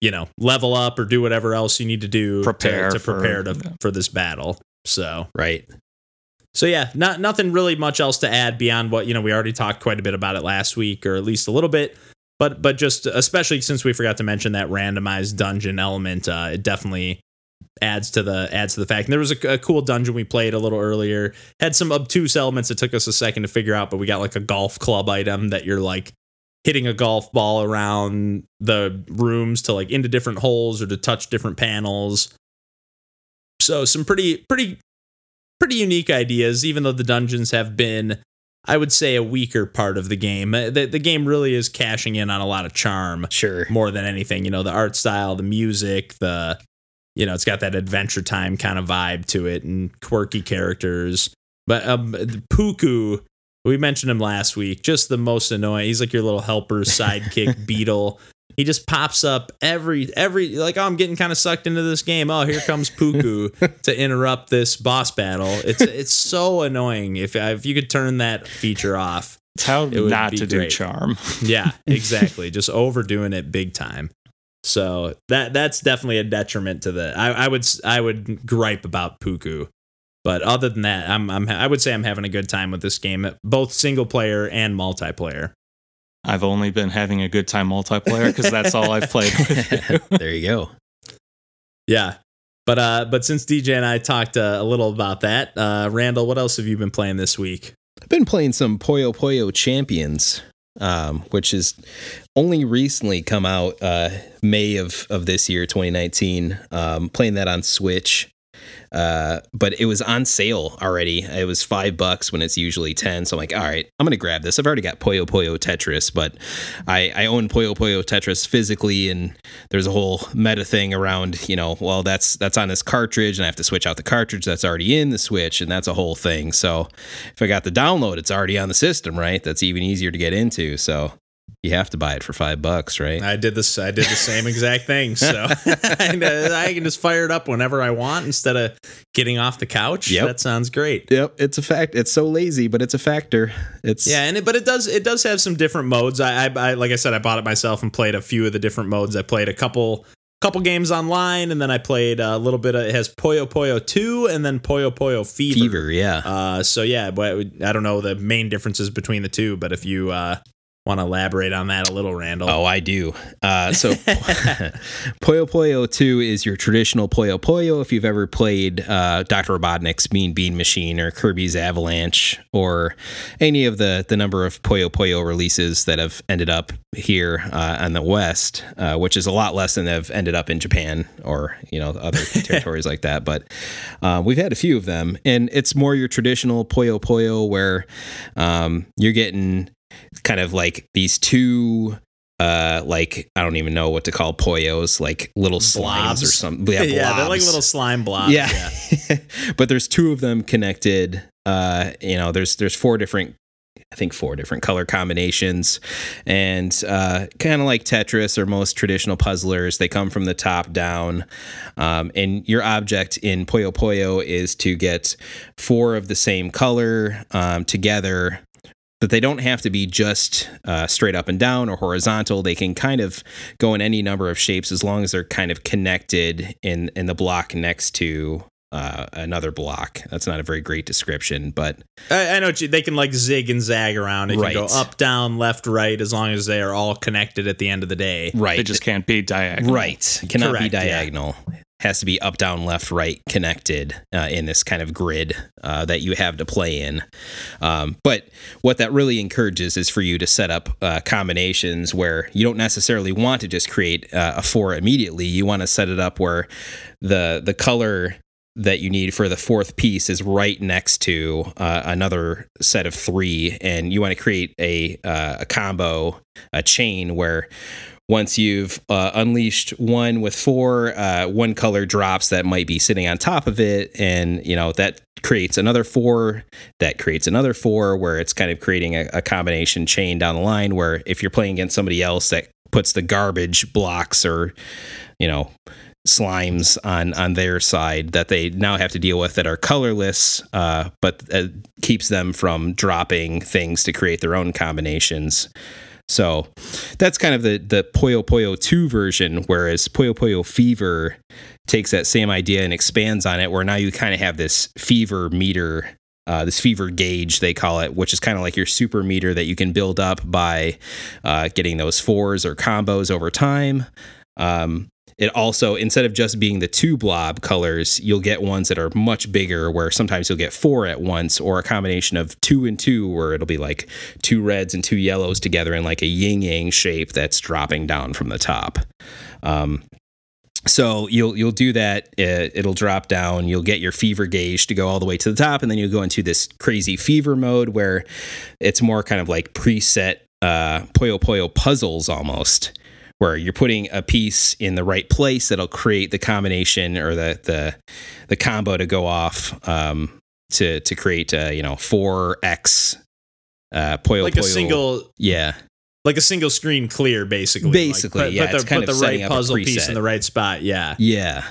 you know, level up or do whatever else you need to do to- Prepare to, for- prepare to, yeah. for this battle. So, Right. so yeah, not nothing really much else to add beyond what you know. We already talked quite a bit about it last week, or at least a little bit. But but just especially since we forgot to mention that randomized dungeon element, uh, it definitely adds to the adds to the fact. And there was a, a cool dungeon we played a little earlier. Had some obtuse elements that took us a second to figure out, but we got like a golf club item that you're like hitting a golf ball around the rooms to like into different holes or to touch different panels. So some pretty pretty pretty unique ideas, even though the dungeons have been, I would say, a weaker part of the game. Uh, The, the game really is cashing in on a lot of charm Sure. more than anything. You know, the art style, the music, the, you know, it's got that adventure time kind of vibe to it and quirky characters. But um, the Puku, we mentioned him last week, just the most annoying. He's like your little helper, sidekick, beetle. He just pops up every every like oh I'm getting kind of sucked into this game. Oh here comes Puku to interrupt this boss battle. It's it's so annoying. If if you could turn that feature off, how not to do charm. yeah, exactly. Just overdoing it big time. So that that's definitely a detriment to the. I, I would I would gripe about Puku, but other than that, I'm I'm I would say I'm having a good time with this game, both single player and multiplayer. I've only been having a good time multiplayer because that's all I've played with you. there you go. Yeah, but uh, but since DJ and I talked uh, a little about that, uh, Randall, what else have you been playing this week? I've been playing some Puyo Puyo Champions, um, which has only recently come out uh, May of, of this year, 2019. Um, playing that on Switch. Uh, but it was on sale already. It was five bucks when it's usually 10. So I'm like, all right, I'm to grab this. I've already got Puyo Puyo Tetris, but I, I own Puyo Puyo Tetris physically. And there's a whole meta thing around, you know, well, that's, that's on this cartridge and I have to switch out the cartridge that's already in the Switch. And that's a whole thing. So if I got the download, it's already on the system, right? That's even easier to get into. So you have to buy it for five bucks, right? I did this. I did the same exact thing. So I, can just fire it up whenever I want instead of getting off the couch. Yep. That sounds great. Yep, it's a fact. It's so lazy, but it's a factor. It's Yeah, and it, but it does it does have some different modes. I, I, I like I said, I bought it myself and played a few of the different modes. I played a couple couple games online, and then I played a little bit. of It has Puyo Puyo Two, and then Puyo Puyo Fever. fever. Yeah. Uh, so yeah, but I don't know the main differences between the two, but if you uh, want to elaborate on that a little, Randall. Oh, I do. Uh, so, Puyo Puyo 2 is your traditional Puyo Puyo. If you've ever played uh, Dr. Robotnik's Mean Bean Machine or Kirby's Avalanche or any of the, the number of Puyo Puyo releases that have ended up here uh, on the West, uh, which is a lot less than have ended up in Japan or, you know, other territories like that. But uh, we've had a few of them. And it's more your traditional Puyo Puyo where um, you're getting kind of like these two uh like I don't even know what to call puyos, like little slimes or something. Yeah, yeah, they're like little slime blobs. yeah. yeah. but there's two of them connected. Uh, you know, there's there's four different I think four different color combinations. And uh, kind of like Tetris or most traditional puzzlers, they come from the top down. Um, and your object in Puyo Puyo is to get four of the same color um, together. But they don't have to be just uh, straight up and down or horizontal. They can kind of go in any number of shapes as long as they're kind of connected in in the block next to uh, another block. That's not a very great description, but I, I know you, they can like zig and zag around. It Right. can go up, down, left, right, as long as they are all connected at the end of the day. right, They just can't be diagonal. right It cannot be diagonal. yeah. Has to be up, down, left, right connected uh, in this kind of grid uh, that you have to play in. Um, but what that really encourages is for you to set up uh, combinations where you don't necessarily want to just create uh, a four immediately. You want to set it up where the the color that you need for the fourth piece is right next to uh, another set of three, and you want to create a uh, a combo, a chain where once you've uh, unleashed one with four, uh, one color drops that might be sitting on top of it, and you know that creates another four, that creates another four, where it's kind of creating a, a combination chain down the line. Where if you're playing against somebody else that puts the garbage blocks or you know slimes on on their side that they now have to deal with that are colorless, uh, but uh, keeps them from dropping things to create their own combinations. So that's kind of the the Puyo Puyo 2 version, whereas Puyo Puyo Fever takes that same idea and expands on it, where now you kind of have this fever meter. Uh, this fever gauge, they call it, which is kind of like your super meter that you can build up by uh, getting those fours or combos over time. Um, it also, instead of just being the two blob colors, you'll get ones that are much bigger, where sometimes you'll get four at once, or a combination of two and two, where it'll be like two reds and two yellows together in like a yin yang shape that's dropping down from the top. Um, so you'll you'll do that. It, it'll drop down. You'll get your fever gauge to go all the way to the top, and then you'll go into this crazy fever mode where it's more kind of like preset uh, Puyo puzzles almost, where you're putting a piece in the right place that'll create the combination or the the the combo to go off um, to to create uh, you know four X uh, Puyo Like Puyo. a single, yeah like a single screen clear, basically. Basically, like, put, yeah, Put the, it's kind put of the right puzzle piece in the right spot. Yeah. Yeah.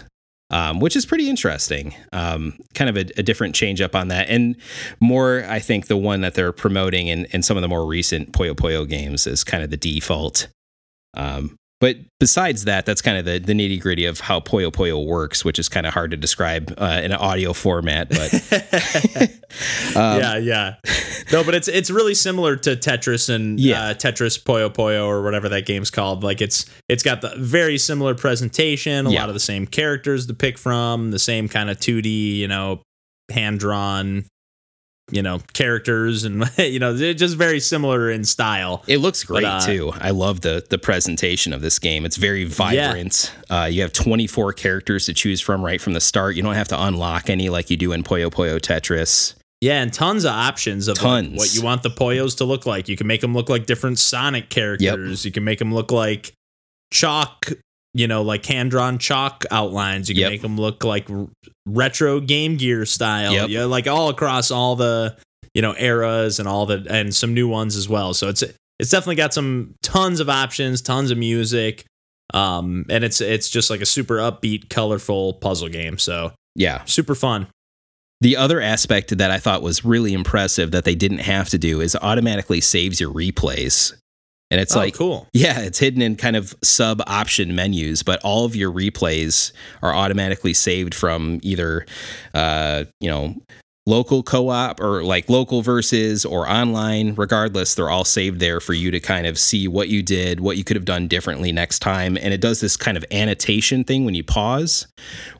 Um, which is pretty interesting. Um, kind of a, a different change up on that. And more, I think, the one that they're promoting in, in some of the more recent Puyo Puyo games is kind of the default. Um, but besides that, that's kind of the, the nitty gritty of how Puyo Puyo works, which is kind of hard to describe uh, in an audio format. But um, yeah, yeah. No, but it's it's really similar to Tetris and Yeah. uh, Tetris Puyo Puyo or whatever that game's called. Like it's it's got the very similar presentation, a Yeah. lot of the same characters to pick from, the same kind of 2D, you know, hand drawn, you know, characters and you know, they're just very similar in style. It looks great uh, too. I love the the presentation of this game. It's very vibrant. Uh, you have 24 characters to choose from right from the start. You don't have to unlock any like you do in Puyo Puyo Tetris. Yeah, and tons of options of like, what you want the Puyos to look like. You can make them look like different Sonic characters. You can make them look like chalk, you know, like hand drawn chalk outlines. You can Yep. make them look like r- retro Game Gear style. Yep. Yeah, like all across all the you know eras and all the and some new ones as well. So it's it's definitely got some tons of options, tons of music. Um, and it's it's just like a super upbeat, colorful puzzle game. So Yeah. super fun. The other aspect that I thought was really impressive that they didn't have to do is automatically saves your replays. And it's oh, like, cool. yeah, it's hidden in kind of sub option menus, but all of your replays are automatically saved from either, uh, you know, local co op or like local versus or online. Regardless, they're all saved there for you to kind of see what you did, what you could have done differently next time. And it does this kind of annotation thing when you pause,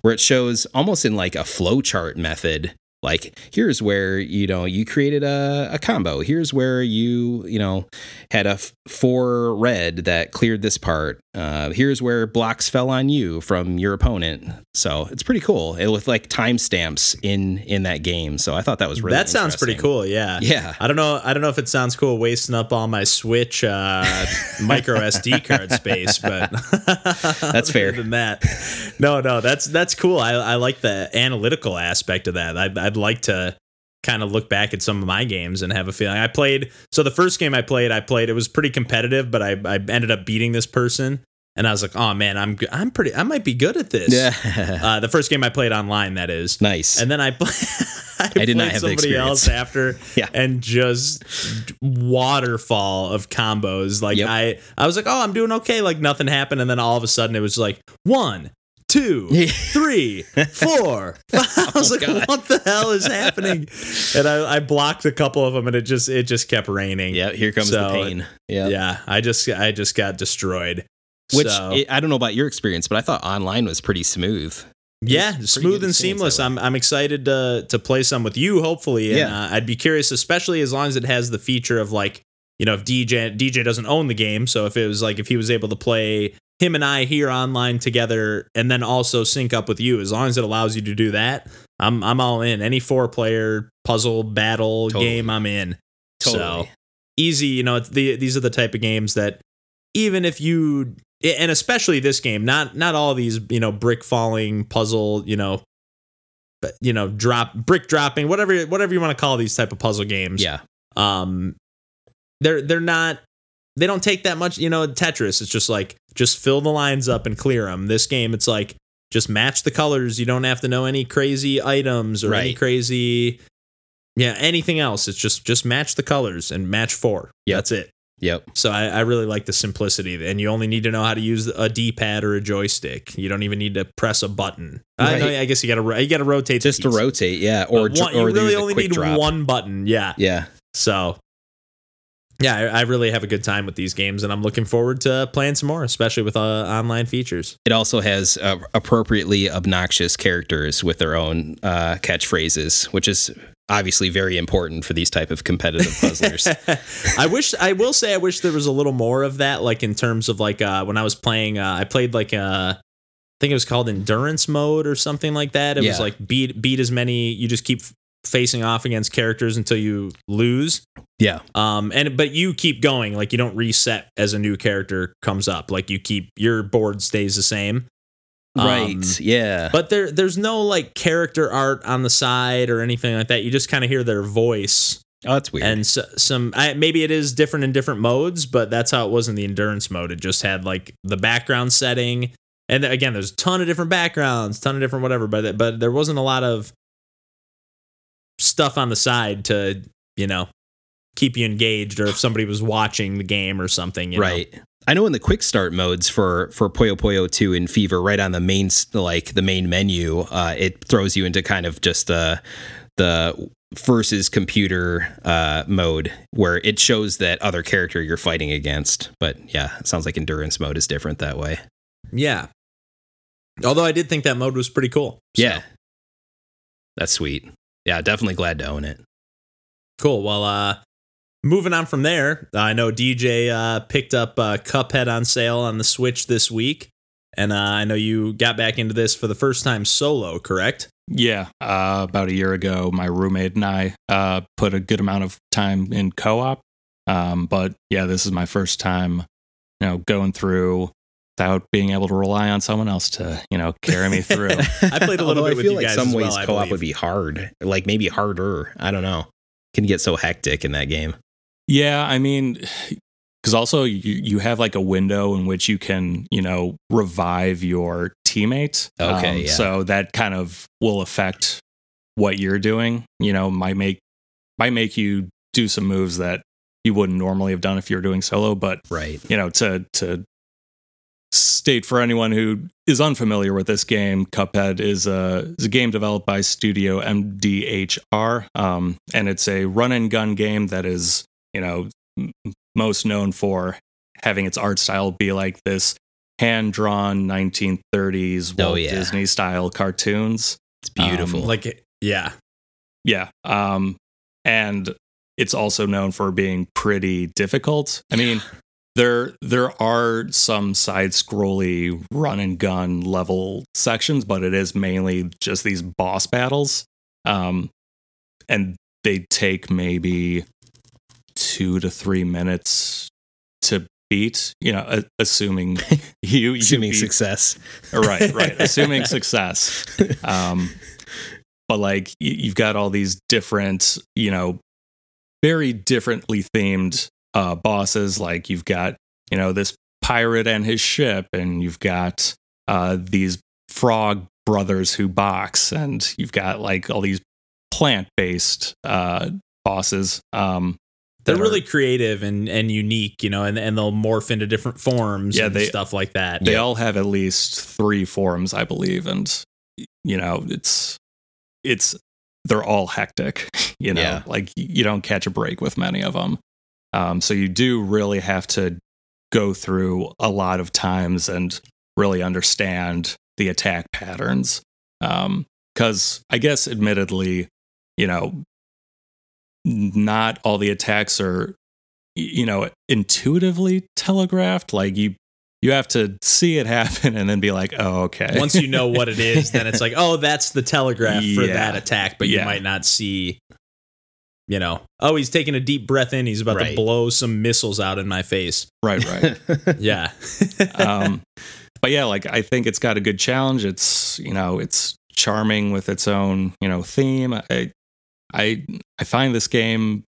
where it shows almost in like a flowchart method. Like here's where you know you created a, a combo. Here's where you you know had a f- four red that cleared this part. Uh, here's where blocks fell on you from your opponent. So it's pretty cool and with like timestamps in in that game. So I thought that was really that sounds pretty cool. Yeah. Yeah. I don't know. I don't know if it sounds cool wasting up all my Switch uh, micro SD card space, but That's fair. Than that, no, no, that's that's cool. I, I like the analytical aspect of that. I'd, I'd like to kind of look back at some of my games and have a feeling. I played so the first game I played, I played it was pretty competitive, but I I ended up beating this person, and I was like, oh man, I'm I'm pretty. I might be good at this. Yeah. Uh, the first game I played online, that is. nice. And then I, play, I, I did not played somebody else after, Yeah. and just waterfall of combos. Like Yep. I, I was like, oh, I'm doing okay. Like nothing happened, and then all of a sudden it was like one, two, three, four. I was like, God. what the hell is happening? And I, I blocked a couple of them, and it just it just kept raining. Yeah, here comes So, the pain. Yeah. yeah. I just I just got destroyed. Which So- it, I don't know about your experience, but I thought online was pretty smooth. Yeah, smooth and seamless. I'm I'm excited to to play some with you, hopefully. And Yeah. uh, I'd be curious, especially as long as it has the feature of like, you know, if DJ DJ doesn't own the game, so if it was like if he was able to play him and I here online together, and then also sync up with you, as long as it allows you to do that, I'm I'm all in. Any four player puzzle battle Totally. game, I'm in. Totally. So easy, you know, it's the, these are the type of games that even if you and especially this game, not not all these, you know, brick falling puzzle, you know, but you know, drop brick dropping, whatever whatever you want to call these type of puzzle games. Yeah. Um they're they're not they don't take that much, you know, Tetris, it's just like just fill the lines up and clear them. This game it's like just match the colors. You don't have to know any crazy items or any crazy yeah, anything else. It's just just match the colors and match four. Yep. That's it. Yep. So I, I really like the simplicity, and you only need to know how to use a D-pad or a joystick. You don't even need to press a button. I know. Right. I guess you got to you got to rotate. Just to rotate, yeah. Or, one, or you really only need drop. one button. Yeah. Yeah. So yeah, I, I really have a good time with these games, and I'm looking forward to playing some more, especially with uh, online features. It also has uh, appropriately obnoxious characters with their own uh, catchphrases, which is obviously very important for these type of competitive puzzlers. I wish I will say I wish there was a little more of that, like in terms of like uh, when I was playing. Uh, I played like uh, I think it was called endurance mode or something like that. It was like beat beat as many. You just keep facing off against characters until you lose. yeah. Um, and but you keep going. Like you don't reset as a new character comes up. Like you keep your board stays the same. Right. Um, yeah. But there there's no like character art on the side or anything like that. You just kind of hear their voice oh, that's weird. and so, some I, maybe it is different in different modes but that's how it was in the endurance mode it just had like the background setting and again there's a ton of different backgrounds ton of different whatever but but there wasn't a lot of stuff on the side to you know keep you engaged or if somebody was watching the game or something you know. right. I know in the quick start modes for for Puyo Puyo 2 and Fever, right on the main like the main menu, uh, it throws you into kind of just the the versus computer uh, mode where it shows that other character you're fighting against. But yeah, it sounds like endurance mode is different that way. yeah although i did think that mode was pretty cool So, Yeah. That's sweet. Yeah, definitely glad to own it. Cool. Well, uh, moving on from there, I know DJ uh, picked up uh, Cuphead on sale on the Switch this week, and uh, I know you got back into this for the first time solo, correct? Yeah, uh, about a year ago, my roommate and I uh, put a good amount of time in co-op. Um, but yeah, this is my first time, you know, going through without being able to rely on someone else to, you know, carry me through. I played a little Although bit I with feel you like guys some as well, ways I co-op would be hard, like maybe harder. I don't know. Can get so hectic in that game. Yeah, I mean, because also you, you have like a window in which you can, you know, revive your teammate. Okay, um, yeah. So that kind of will affect what you're doing. You know, might make might make you do some moves that you wouldn't normally have done if you were doing solo. But Right. you know, to to state for anyone who is unfamiliar with this game, Cuphead is a, is a game developed by Studio MDHR, um, and it's a run and gun game that is, you know, m- most known for having its art style be like this hand drawn 1930s Oh, Walt yeah. Disney style cartoons. It's beautiful. Um, Like, yeah, Yeah. Um, and it's also known for being pretty difficult. I mean, there there are some side scrolly run and gun level sections, but it is mainly just these boss battles. Um, and they take maybe two to three minutes to beat. You know, a- assuming you, you assuming beat- success. right, right. Assuming success. Um, but like you've got all these different, you know, very differently themed uh, bosses. Like you've got, you know, this pirate and his ship, and you've got uh, these frog brothers who box, and you've got like all these plant based uh, bosses. Um, they're are- really creative and and unique, you know, and and they'll morph into different forms Yeah, and they- stuff like that. They all have at least three forms, I believe, and you know, it's it's they're all hectic. You know, Yeah. like you don't catch a break with many of them. Um, so you do really have to go through a lot of times and really understand the attack patterns. Because I guess, admittedly, you know, not all the attacks are, you know, intuitively telegraphed. Like you, you have to see it happen and then be like, oh, okay. Once you know what it is, then it's like, oh, that's the telegraph for Yeah. that attack, but you might not see. You know, oh, he's taking a deep breath in. He's about Right. to blow some missiles out in my face. right, right. Yeah. um, but yeah, like I think it's got a good challenge. It's you know it's charming with its own you know theme. I I I find this game,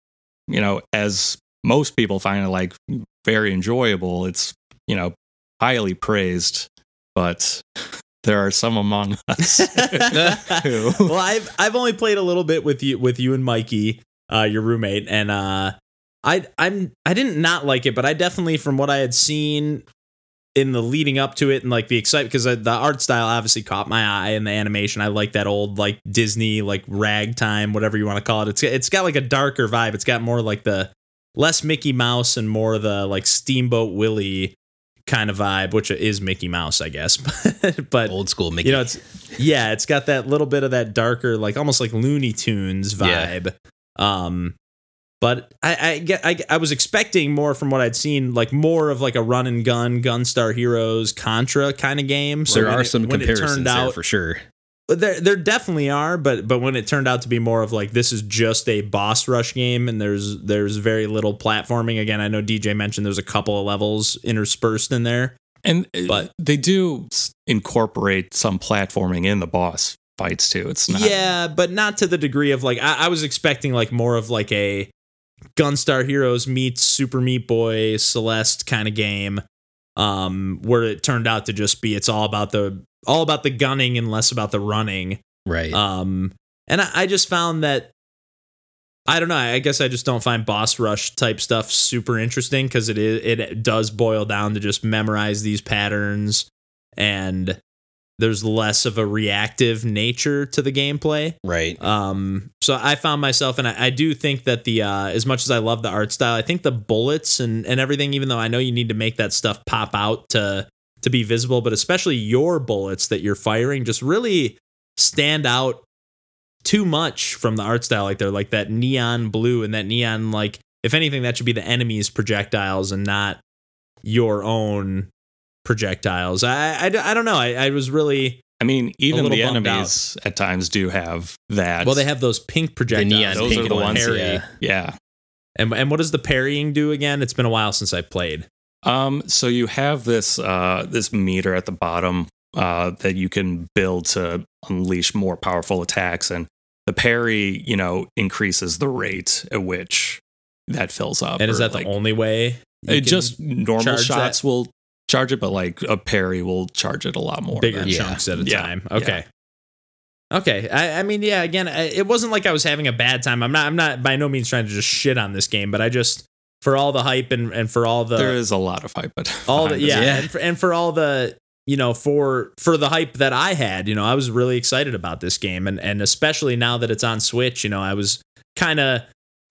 you know, as most people find it like very enjoyable. It's you know highly praised, but there are some among us who well, I've I've only played a little bit with you with you and Mikey, uh, your roommate, and uh, I I'm I didn't not like it, but I definitely from what I had seen in the leading up to it and like the excitement because the art style obviously caught my eye and the animation. I like that old like Disney like ragtime, whatever you want to call it. It's it's got like a darker vibe. It's got more like the less Mickey Mouse and more the like Steamboat Willie kind of vibe, which is Mickey Mouse, I guess. but Old school Mickey. you know, it's yeah, it's got that little bit of that darker, like almost like Looney Tunes Yeah. Vibe. Um, but I, I get, I, I was expecting more from what I'd seen, like more of like a run and gun, Gunstar Heroes, Contra kind of game. So there are it- some when it comparisons turned there out, for sure. there there definitely are, but but when it turned out to be more of like this is just a boss rush game and there's there's very little platforming. Again, I know DJ mentioned there's a couple of levels interspersed in there. and uh, But- they do incorporate some platforming in the boss fights too. It's not Yeah, but not to the degree of like I, I was expecting like more of like a Gunstar Heroes meets Super Meat Boy Celeste kind of game. Um, where it turned out to just be it's all about the all about the gunning and less about the running. Right. Um, and I, I just found that I don't know. I guess I just don't find boss rush type stuff super interesting because it is it does boil down to just memorize these patterns, and there's less of a reactive nature to the gameplay. right. Um, so I found myself, and I, I do think that the uh, as much as I love the art style, I think the bullets and and everything, even though I know you need to make that stuff pop out to to be visible, but especially your bullets that you're firing just really stand out too much from the art style. Like they're like that neon blue and that neon like if anything that should be the enemy's projectiles and not your own projectiles. I I, I don't know. I, I was really I mean, even the bummed enemies at times do have that. well. They have those pink projectiles. neon those pink are the ones, ones. parry. yeah. yeah. And and what does the parrying do again? It's been a while since I played. Um, so you have this uh, this meter at the bottom uh, that you can build to unleash more powerful attacks, and the parry, you know, increases the rate at which that fills up. And is that like, the only way? it just normal shots that? will charge it, but like a parry will charge it a lot more. bigger than- Yeah. chunks at a Yeah. time. Okay. Okay. I, I mean, yeah. Again, I, it wasn't like I was having a bad time. I'm not. I'm not by no means trying to just shit on this game, but I just for all the hype and and for all the there is a lot of hype, but all the yeah, Yeah. And, for, and for all the you know for for the hype that I had, you know, I was really excited about this game, and and especially now that it's on Switch, you know, I was kind of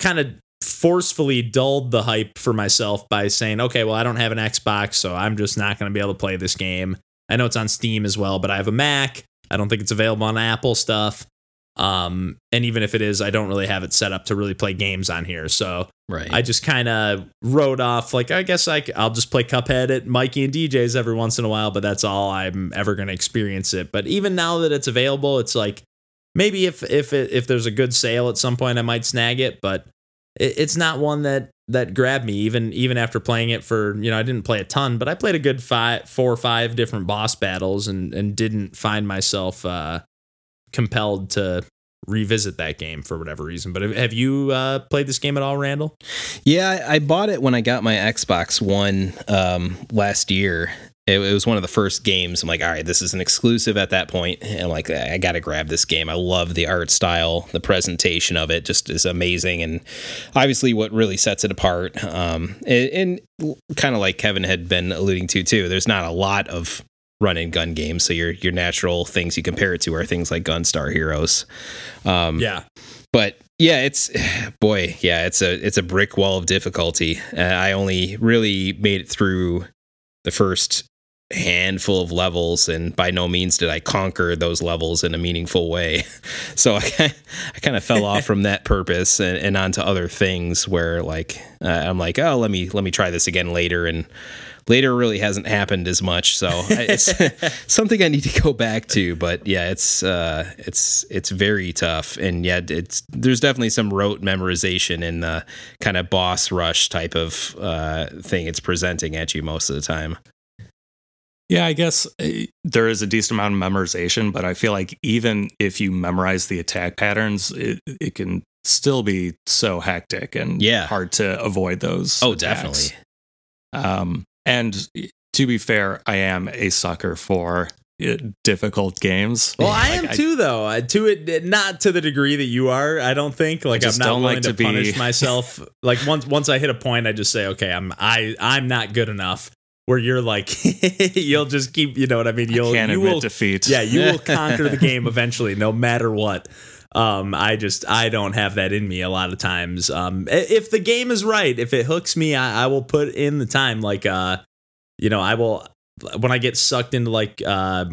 kind of forcefully dulled the hype for myself by saying, okay, well, I don't have an Xbox, so I'm just not going to be able to play this game. I know it's on Steam as well, but I have a Mac. I don't think it's available on Apple stuff. Um, and even if it is, I don't really have it set up to really play games on here. So Right. I just kind of wrote off, like, I guess I, I'll just play Cuphead at Mikey and DJ's every once in a while, but that's all I'm ever going to experience it. But even now that it's available, it's like maybe if if it, if there's a good sale at some point, I might snag it. But it, it's not one that that grabbed me. Even even after playing it for you know, I didn't play a ton, but I played a good five, four or five different boss battles, and and didn't find myself uh, compelled to revisit that game for whatever reason. But have, you uh, played this game at all, Randall? Yeah, I I bought it when I got my Xbox One um, last year, it, it was one of the first games. I'm like, all right, this is an exclusive at that point. And like, I got to grab this game. I love the art style, the presentation of it just is amazing, and obviously what really sets it apart. Um, and, and kind of like Kevin had been alluding to too. There's not a lot of run and gun games, so your your natural things you compare it to are things like Gunstar Heroes. Um, Yeah. but yeah, it's boy, yeah, it's a it's a brick wall of difficulty. Uh, I only really made it through the first handful of levels, and by no means did I conquer those levels in a meaningful way. So I, I kind of fell off from that purpose and, and onto other things where like uh, I'm like, oh, let me let me try this again later, and later really hasn't happened as much. So it's something I need to go back to. But yeah, it's uh, it's it's very tough, and yet it's there's definitely some rote memorization in the kind of boss rush type of uh, thing it's presenting at you most of the time. Yeah, I guess uh, there is a decent amount of memorization, but I feel like even if you memorize the attack patterns, it, it can still be so hectic and Yeah. hard to avoid those. Oh, attacks. definitely. Um, and to be fair, I am a sucker for uh, difficult games. Well, I Like, am too, though. Uh, To it, not to the degree that you are. I don't think. Like I'm not don't willing like to, to be- punish myself. like once once I hit a point, I just say, okay, I'm I I'm not good enough. Where you're like, you'll just keep. You know what I mean? You'll can't you admit will. defeat. Yeah, you will conquer the game eventually, no matter what. Um, I just I don't have that in me a lot of times. Um, if the game is right, if it hooks me, I, I will put in the time. Like, uh, you know, I will when I get sucked into like, uh,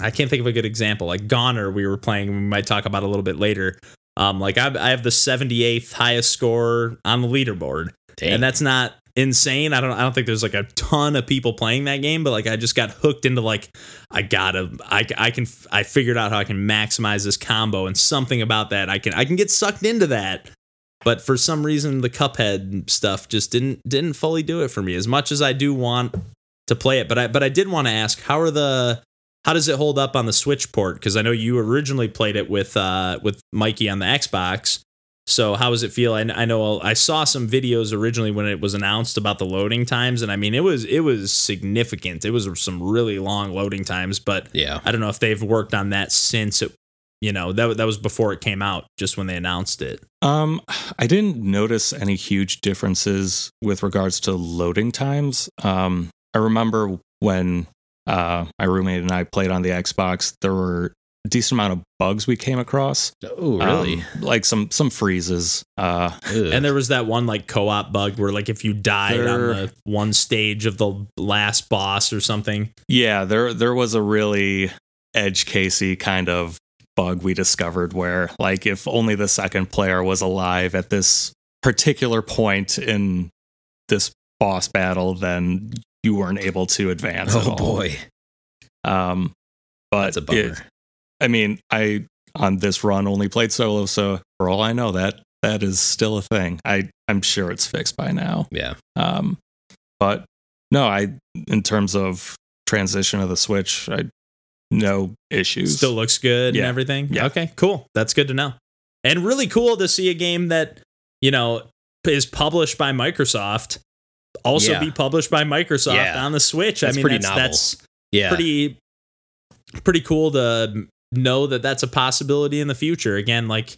I can't think of a good example. Like GoNNER, we were playing. We might talk about a little bit later. Um, like I, I have the 78th highest score on the leaderboard, Dang. and that's not insane. I don't I don't think there's like a ton of people playing that game, but like I just got hooked into like I gotta I, I can I figured out how I can maximize this combo and something about that I can I can get sucked into that. But for some reason the Cuphead stuff just didn't didn't fully do it for me as much as I do want to play it. But I but I did want to ask how are the how does it hold up on the Switch port? Because I know you originally played it with uh with Mikey on the Xbox. So how does it feel? I, I know I saw some videos originally when it was announced about the loading times, and I mean it was it was significant. It was some really long loading times, but yeah. I don't know if they've worked on that since it. You know that that was before it came out, just when they announced it. Um, I didn't notice any huge differences with regards to loading times. Um, I remember when uh, my roommate and I played on the Xbox, there were a decent amount of bugs we came across. Oh, really? Um, like some some freezes. Uh, And there was that one like co-op bug where like if you died on the one stage of the last boss or something. yeah, there there was a really edge casey kind of bug we discovered where like if only the second player was alive at this particular point in this boss battle, then you weren't able to advance. at oh all. boy, Um, but that's a bummer. it- I mean, I on this run only played solo, so for all I know, that that is still a thing. I I'm sure it's fixed by now. yeah. Um, but no, I in terms of transition of the Switch, I no issues. Still looks good and everything. Yeah. Okay, cool. That's good to know. And really cool to see a game that, you know, is published by Microsoft also Yeah. be published by Microsoft Yeah. on the Switch. That's I mean, pretty that's novel. that's Yeah. pretty pretty cool to know that that's a possibility in the future. Again, like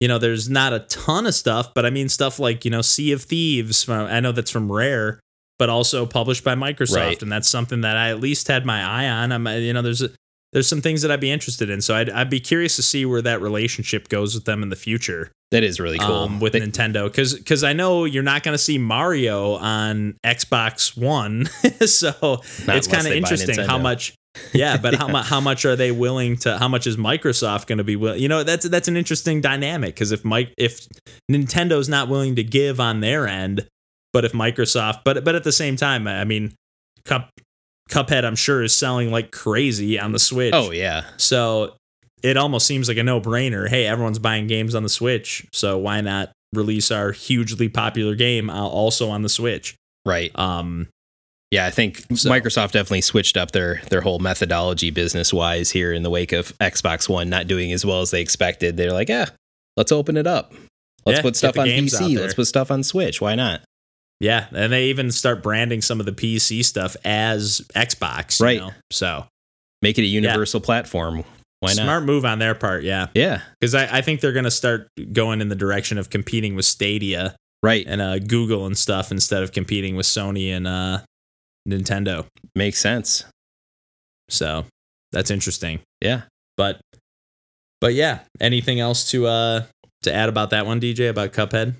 you know, there's not a ton of stuff, but I mean stuff like you know, Sea of Thieves. From, I know that's from Rare, but also published by Microsoft, Right. and that's something that I at least had my eye on. I'm, uh, you know, there's a, there's some things that I'd be interested in, so I'd I'd be curious to see where that relationship goes with them in the future that is really cool. um, with They- Nintendo because because I know you're not going to see Mario on Xbox One, so it's kind of interesting how much. Yeah, but how much how much are they willing to? How much is Microsoft going to be willing? You know, that's that's an interesting dynamic because if Mike if Nintendo's not willing to give on their end, but if Microsoft, but but at the same time, I mean, Cup Cuphead, I'm sure is selling like crazy on the Switch. oh yeah, So it almost seems like a no brainer. Hey, everyone's buying games on the Switch, so why not release our hugely popular game uh, also on the Switch? right. Um, Yeah, I think So- Microsoft definitely switched up their their whole methodology business wise here in the wake of Xbox One not doing as well as they expected. They're like, yeah, let's open it up. Let's Yeah, put stuff on PC. Let's put stuff on Switch. Why not? Yeah, and they even start branding some of the PC stuff as Xbox. you Right. know? So Make it a universal platform. Why not? smart move on their part. Yeah, Yeah. because I, I think they're going to start going in the direction of competing with Stadia Right. and uh, Google and stuff instead of competing with Sony and uh, Nintendo. Makes sense. So that's interesting. Yeah. But but yeah, anything else to uh to add about that one, DJ, about Cuphead?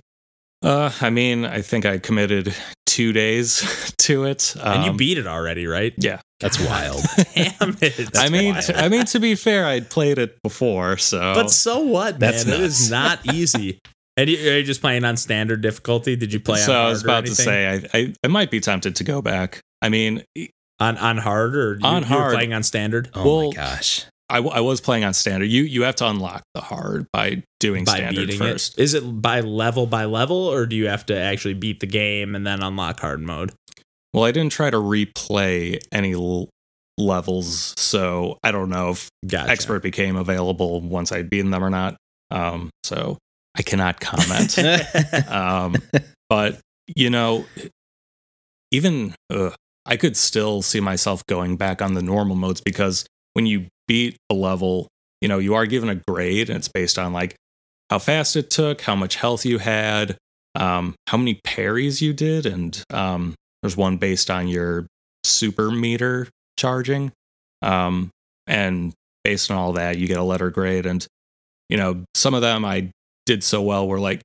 Uh, I mean, I think I committed two days to it. and you Um, beat it already, right? Yeah. That's wild. Damn it. I mean, That's t- I mean, to be fair, I'd played it before, so But so what, man? That's It is not easy. And you, are you just playing on standard difficulty? Did you play so on hard I was about to say I, I I might be tempted to go back. I mean, on on hard or you, On you were hard. playing on standard Oh Well, my gosh. I, w- I was playing on standard. You you have to unlock the hard by doing by standard beating first. it. Is it by level by level, or do you have to actually beat the game and then unlock hard mode? Well, I didn't try to replay any l- levels, so I don't know if Gotcha. expert became available once I'd beaten them or not. Um, so I cannot comment. um, but you know, even uh, I could still see myself going back on the normal modes because when you beat a level, you know, you are given a grade and it's based on like how fast it took, how much health you had, um, how many parries you did, and um, there's one based on your super meter charging. Um, and based on all that, you get a letter grade. And, you know, some of them I did so well were like,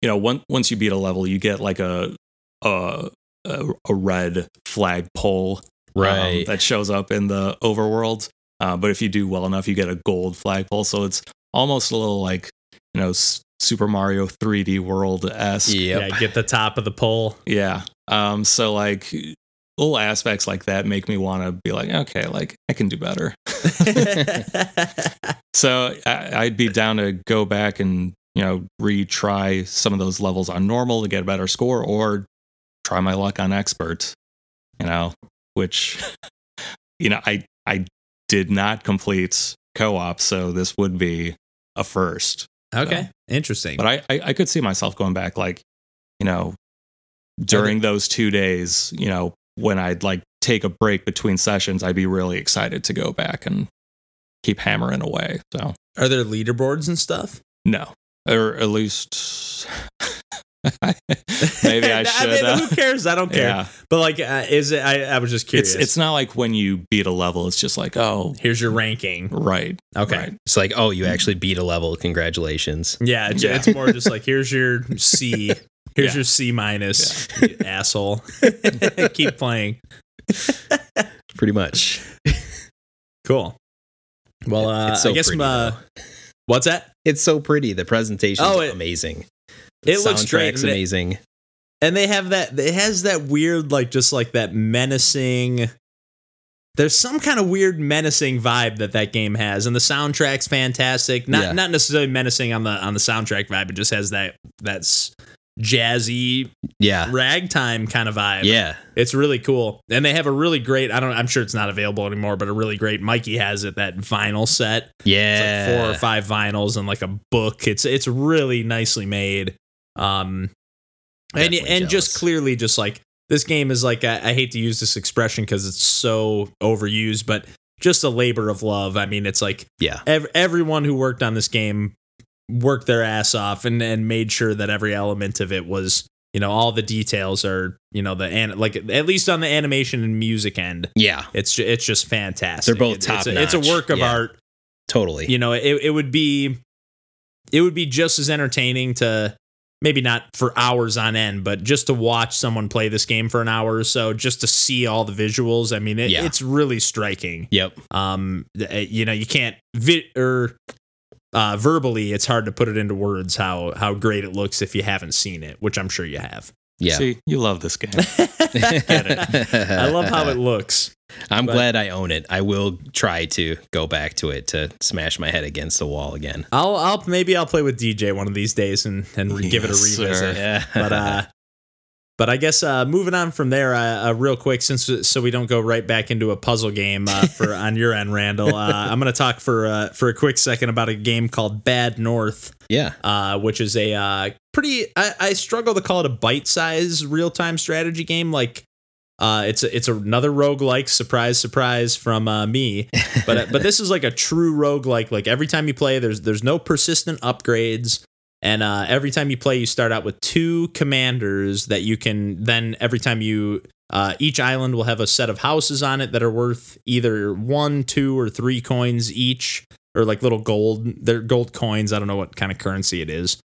you know, one, once you beat a level, you get like a, a, a, a red flag pole um, right. that shows up in the overworld. Uh, but if you do well enough, you get a gold flagpole. So it's almost a little like, you know, S- Super Mario 3D World esque. yep. Yeah, get the top of the pole. Yeah. Um, so like little aspects like that make me want to be like, okay, like I can do better. So I, I'd be down to go back and you know retry some of those levels on normal to get a better score, or try my luck on expert. You know, which you know I I did not complete co-op, so this would be a first. okay, interesting. But I, I I could see myself going back, like you know, during those two days, you know, when I'd like take a break between sessions, I'd be really excited to go back and keep hammering away. So Are there leaderboards and stuff? no, or at least maybe I should. mean, uh, who cares? I don't care. yeah, But like, uh, is it? I, I was just curious. it's it's not like when you beat a level, it's just like oh Here's your ranking. right, Okay. right. It's like, oh, you actually beat a level. Congratulations. Yeah, it's, Yeah. it's more just like here's your C. Here's Yeah. your C minus, you asshole. Keep playing. Pretty much. Cool. Well, uh, so I guess pretty. uh, what's that? It's so pretty. The presentation's Oh, it- amazing. The It looks great. and it- amazing. and they have that it has that weird like just like that menacing there's some kind of weird menacing vibe that that game has and the soundtrack's fantastic not Yeah. not necessarily menacing on the on the soundtrack vibe it just has that that's jazzy Yeah. ragtime kind of vibe Yeah. it's really cool and they have a really great i don't i'm sure it's not available anymore but a really great mikey has it that vinyl set Yeah. it's Yeah. like four or five vinyls and like a book. It's it's really nicely made. Um, and Definitely and just jealous. clearly, just like this game is like I, I hate to use this expression because it's so overused, but just a labor of love. I mean, it's like Yeah. ev- everyone who worked on this game worked their ass off and and made sure that every element of it was you know all the details are you know the an like at least on the animation and music end. Yeah. It's ju- it's just fantastic. They're both It- it's, a, it's a work of Yeah. art Totally. you know it, it would be it would be just as entertaining to maybe not for hours on end but just to watch someone play this game for an hour or so just to see all the visuals i mean it, Yeah. it's really striking Yep. um uh, you know you can't vi- or uh verbally it's hard to put it into words how how great it looks if you haven't seen it which i'm sure you have Yeah. See, you love this game. i love how it looks I'm but- glad I own it. I will try to go back to it to smash my head against the wall again. i'll i'll maybe i'll play with dj one of these days and and re- give it a Yes, sir. revisit Yeah. but uh but I guess uh, moving on from there, uh, uh, real quick, since so we don't go right back into a puzzle game uh, for on your end, Randall. Uh, I'm going to talk for uh, for a quick second about a game called Bad North. Yeah, uh, which is a uh, pretty. I, I struggle to call it a bite size real time strategy game. Like, uh, it's a, it's another roguelike. Surprise, surprise from uh, me. But but this is like a true roguelike. Like every time you play, there's there's no persistent upgrades. And uh, every time you play, you start out with two commanders that you can then every time you uh, each island will have a set of houses on it that are worth either one, two, or three coins each, or like little gold. They're gold coins. I don't know what kind of currency it is,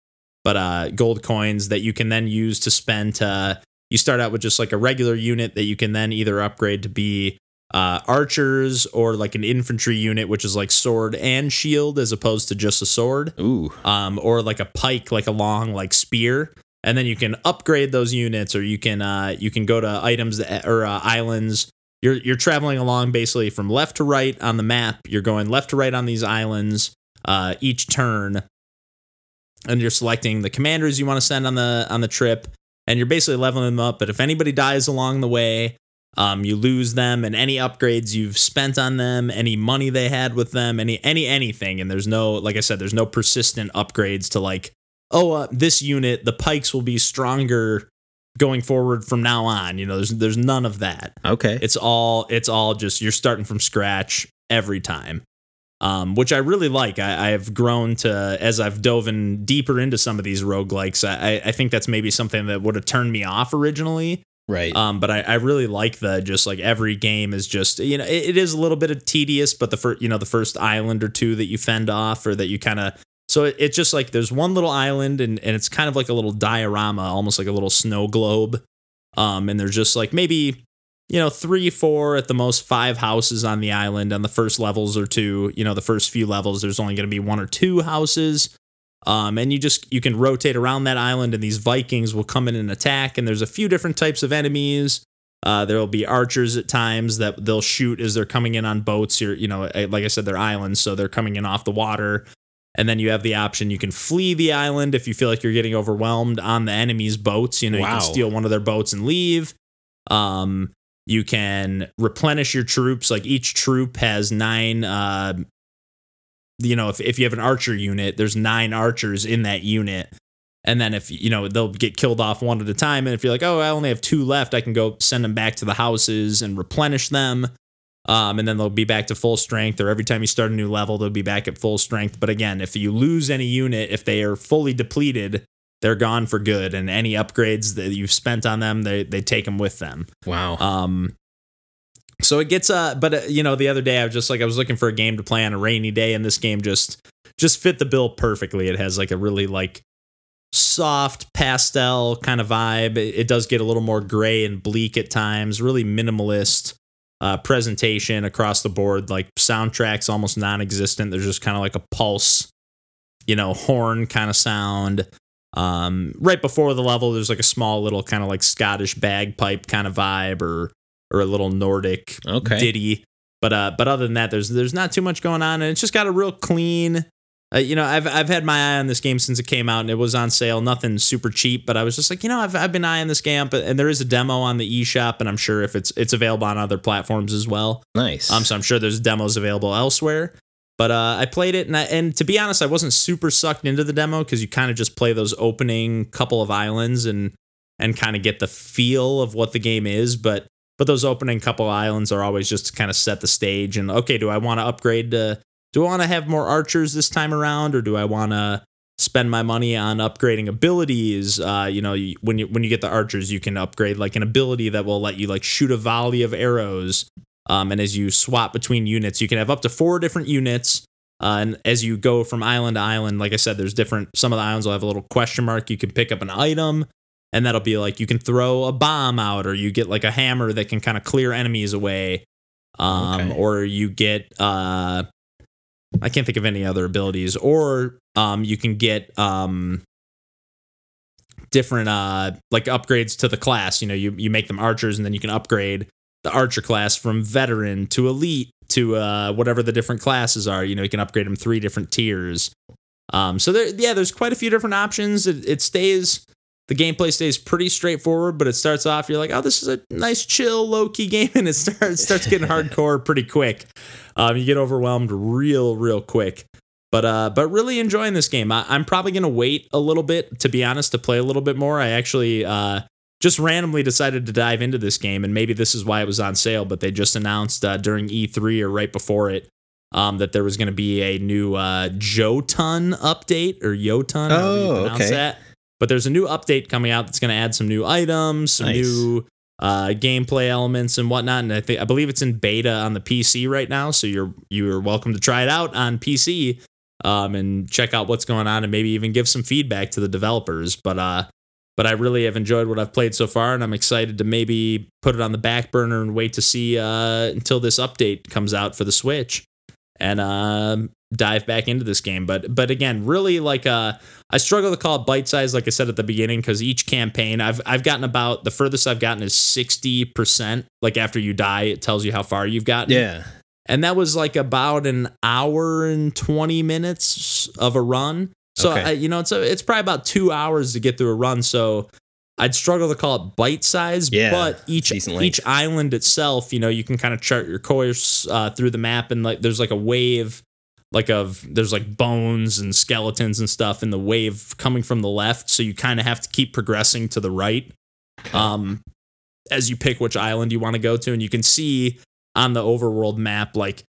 but uh, gold coins that you can then use to spend. To, you start out with just like a regular unit that you can then either upgrade to be uh, archers or like an infantry unit, which is like sword and shield as opposed to just a sword. Ooh. Um, or like a pike, like a long like spear. And then you can upgrade those units, or you can uh, you can go to items that, or uh, islands. You're you're traveling along basically from left to right on the map. You're going left to right on these islands uh, each turn, and you're selecting the commanders you want to send on the on the trip, and you're basically leveling them up. But if anybody dies along the way, um, you lose them and any upgrades you've spent on them, any money they had with them, any any anything. And there's no, like I said, there's no persistent upgrades to like, oh, uh, this unit, the pikes will be stronger going forward from now on. You know, there's there's none of that. Okay. It's all it's all just you're starting from scratch every time. Um, which I really like. I, I have grown to as I've dove in deeper into some of these roguelikes. I, I think that's maybe something that would have turned me off originally. Right. Um, but I, I really like the just like every game is just you know it, it is a little bit of tedious, but the first you know the first island or two that you fend off or that you kind of so it, it's just like there's one little island and and it's kind of like a little diorama, almost like a little snow globe. Um, and there's just like maybe you know three, four at the most, five houses on the island on the first levels or two. You know the first few levels, there's only going to be one or two houses. Um, and you just you can rotate around that island, and these Vikings will come in and attack. And there's a few different types of enemies. Uh, there will be archers at times that they'll shoot as they're coming in on boats. Here, you know, eh, like I said, they're islands, so they're coming in off the water. And then you have the option you can flee the island if you feel like you're getting overwhelmed on the enemy's boats. You know, wow. you can steal one of their boats and leave. Um, you can replenish your troops. Like each troop has nine uh, you know, if, if you have an archer unit, there's nine archers in that unit. And then if, you know, they'll get killed off one at a time. And if you're like, oh, I only have two left, I can go send them back to the houses and replenish them. Um, and then they'll be back to full strength, or every time you start a new level, they'll be back at full strength. But again, if you lose any unit, if they are fully depleted, they're gone for good. And any upgrades that you've spent on them, they, they take them with them. Wow. Um, so it gets uh but uh, you know the other day I was just like I was looking for a game to play on a rainy day and this game just just fit the bill perfectly. It has like a really like soft pastel kind of vibe. It, it does get a little more gray and bleak at times, really minimalist uh, presentation across the board. Like soundtracks almost non-existent. There's just kind of like a pulse, you know, horn kind of sound. Um, right before the level, there's like a small little kind of like Scottish bagpipe kind of vibe or or a little Nordic okay. ditty. But uh, but other than that, there's there's not too much going on, and it's just got a real clean. Uh, you know, I've I've had my eye on this game since it came out, and it was on sale. Nothing super cheap, but I was just like, you know, I've I've been eyeing this game, but and there is a demo on the eShop, and I'm sure if it's it's available on other platforms as well. Nice. Um, so I'm sure there's demos available elsewhere. But uh, I played it, and I, and to be honest, I wasn't super sucked into the demo because you kind of just play those opening couple of islands and and kind of get the feel of what the game is. But but those opening couple islands are always just to kind of set the stage and okay, do I want to upgrade to do I want to have more archers this time around or do I want to spend my money on upgrading abilities uh, you know when you when you get the archers you can upgrade like an ability that will let you like shoot a volley of arrows um, and as you swap between units you can have up to four different units. Uh, and as you go from island to island like i said there's different some of the islands will have a little question mark. You can pick up an item and that'll be like you can throw a bomb out or you get like a hammer that can kind of clear enemies away. Um okay. or you get uh I can't think of any other abilities. Or um you can get um different uh like upgrades to the class. You know you you make them archers and then you can upgrade the archer class from veteran to elite to uh whatever the different classes are you know you can upgrade them three different tiers um so there yeah there's quite a few different options it, it stays the gameplay stays pretty straightforward, but it starts off you're like, oh, this is a nice, chill, low key game, and it starts starts getting hardcore pretty quick. Um, you get overwhelmed real, real quick. But uh, but really enjoying this game. I, am probably gonna wait a little bit to be honest to play a little bit more. I actually uh, just randomly decided to dive into this game, and maybe this is why it was on sale. But they just announced uh, during E3 or right before it um, that there was going to be a new uh, Jotunn update or Jotunn. Oh, okay. That. But there's a new update coming out that's going to add some new items, some nice. new uh, gameplay elements and whatnot. And I think I believe it's in beta on the PC right now, so you're you're welcome to try it out on PC um, and check out what's going on and maybe even give some feedback to the developers. But uh, but I really have enjoyed what I've played so far, and I'm excited to maybe put it on the back burner and wait to see uh, until this update comes out for the Switch and uh, dive back into this game. But but again, really like uh, I struggle to call it bite size, like I said at the beginning, because each campaign I've I've gotten about the furthest I've gotten is sixty percent. Like after you die, it tells you how far you've gotten. Yeah. And that was like about an hour and twenty minutes of a run. So okay. I, you know, it's a, it's probably about two hours to get through a run. So I'd struggle to call it bite size, yeah, but each each island itself, you know, you can kind of chart your course uh, through the map, and like there's like a wave, like of there's like bones and skeletons and stuff in the wave coming from the left, so you kind of have to keep progressing to the right, um, as you pick which island you want to go to, and you can see on the overworld map like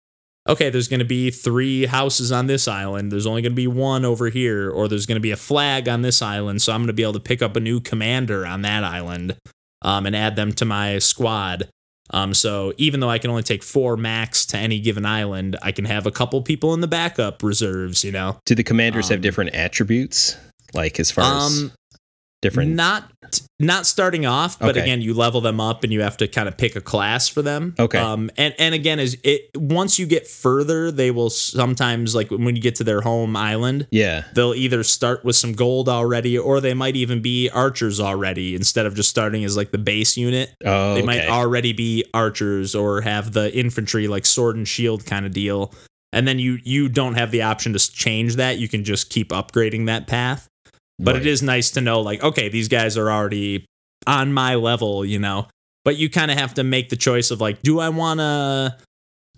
okay, there's going to be three houses on this island. There's only going to be one over here, or there's going to be a flag on this island. So I'm going to be able to pick up a new commander on that island um, and add them to my squad. Um, so even though I can only take four max to any given island, I can have a couple people in the backup reserves. You know, do the commanders um, have different attributes? Like as far as um, different not not starting off but okay. again you level them up and you have to kind of pick a class for them. Okay. Um and and again is it once you get further they will sometimes like when you get to their home island yeah. they'll either start with some gold already or they might even be archers already instead of just starting as like the base unit. Oh they okay. might already be archers or have the infantry like sword and shield kind of deal. And then you you don't have the option to change that. You can just keep upgrading that path but right. it is nice to know, like, okay, these guys are already on my level, you know. But you kind of have to make the choice of like, do I wanna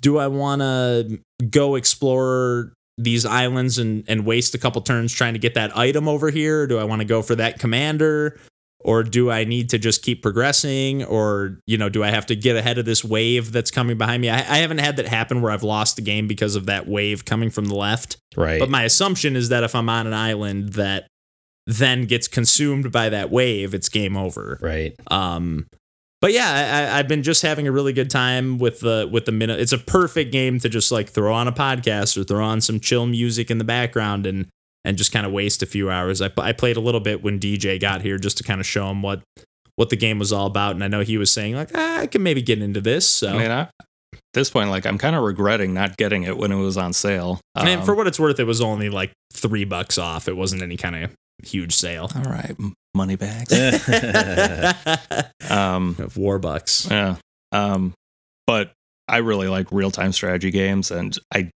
do I wanna go explore these islands and and waste a couple turns trying to get that item over here? do I want to go for that commander? Or do I need to just keep progressing? Or, you know, do I have to get ahead of this wave that's coming behind me? I, I haven't had that happen where I've lost the game because of that wave coming from the left. Right. But my assumption is that if I'm on an island that then gets consumed by that wave, it's game over. Right. Um, but yeah, I, have been just having a really good time with the with the minute. It's a perfect game to just like throw on a podcast or throw on some chill music in the background and and just kind of waste a few hours. I, I played a little bit when DJ got here just to kind of show him what what the game was all about, and I know he was saying like ah, I can maybe get into this. So I mean, I, at this point, like I'm kind of regretting not getting it when it was on sale. Um, and for what it's worth, it was only like three bucks off. It wasn't any kind of huge sale. All right, money bags. um, war bucks. Yeah. Um, but I really like real time strategy games, and I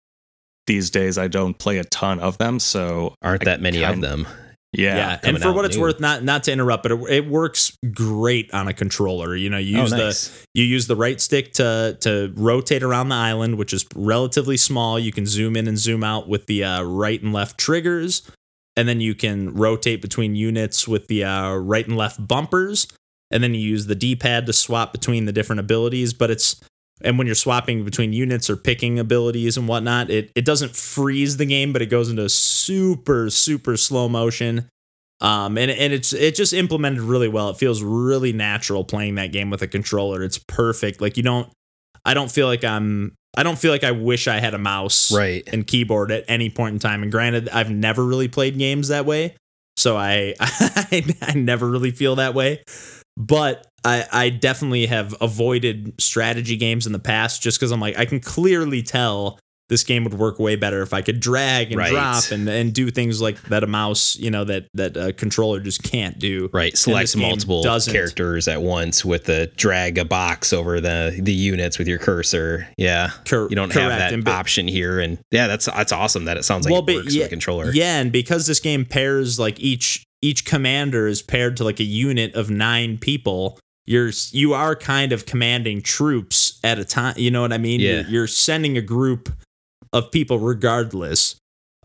these days I don't play a ton of them, so aren't I that many kind, of them. Yeah, yeah. and for what it's new. worth, not not to interrupt, but it, it, works great on a controller. You know, you oh, use oh, nice. the you use the right stick to to rotate around the island, which is relatively small. You can zoom in and zoom out with the uh, right and left triggers and then you can rotate between units with the uh, right and left bumpers and then you use the d-pad to swap between the different abilities but it's and when you're swapping between units or picking abilities and whatnot it, it doesn't freeze the game but it goes into super super slow motion. Um, and, and it's it just implemented really well. It feels really natural playing that game with a controller. It's perfect. Like you don't i don't feel like i'm I don't feel like I wish I had a mouse right. and keyboard at any point in time. And granted, I've never really played games that way, so I I, I never really feel that way. But I I definitely have avoided strategy games in the past just because I'm like I can clearly tell this game would work way better if I could drag and right. drop and, and do things like that a mouse, you know, that that a controller just can't do. Right. Select multiple characters at once with the drag a box over the the units with your cursor. Yeah. Cor- you don't correct. have that and option here. And yeah, that's that's awesome that it sounds like well, it works yeah, with a controller. Yeah, and because this game pairs like each each commander is paired to like a unit of nine people, you're you are kind of commanding troops at a time. You know what I mean? Yeah. You're, you're sending a group of people regardless.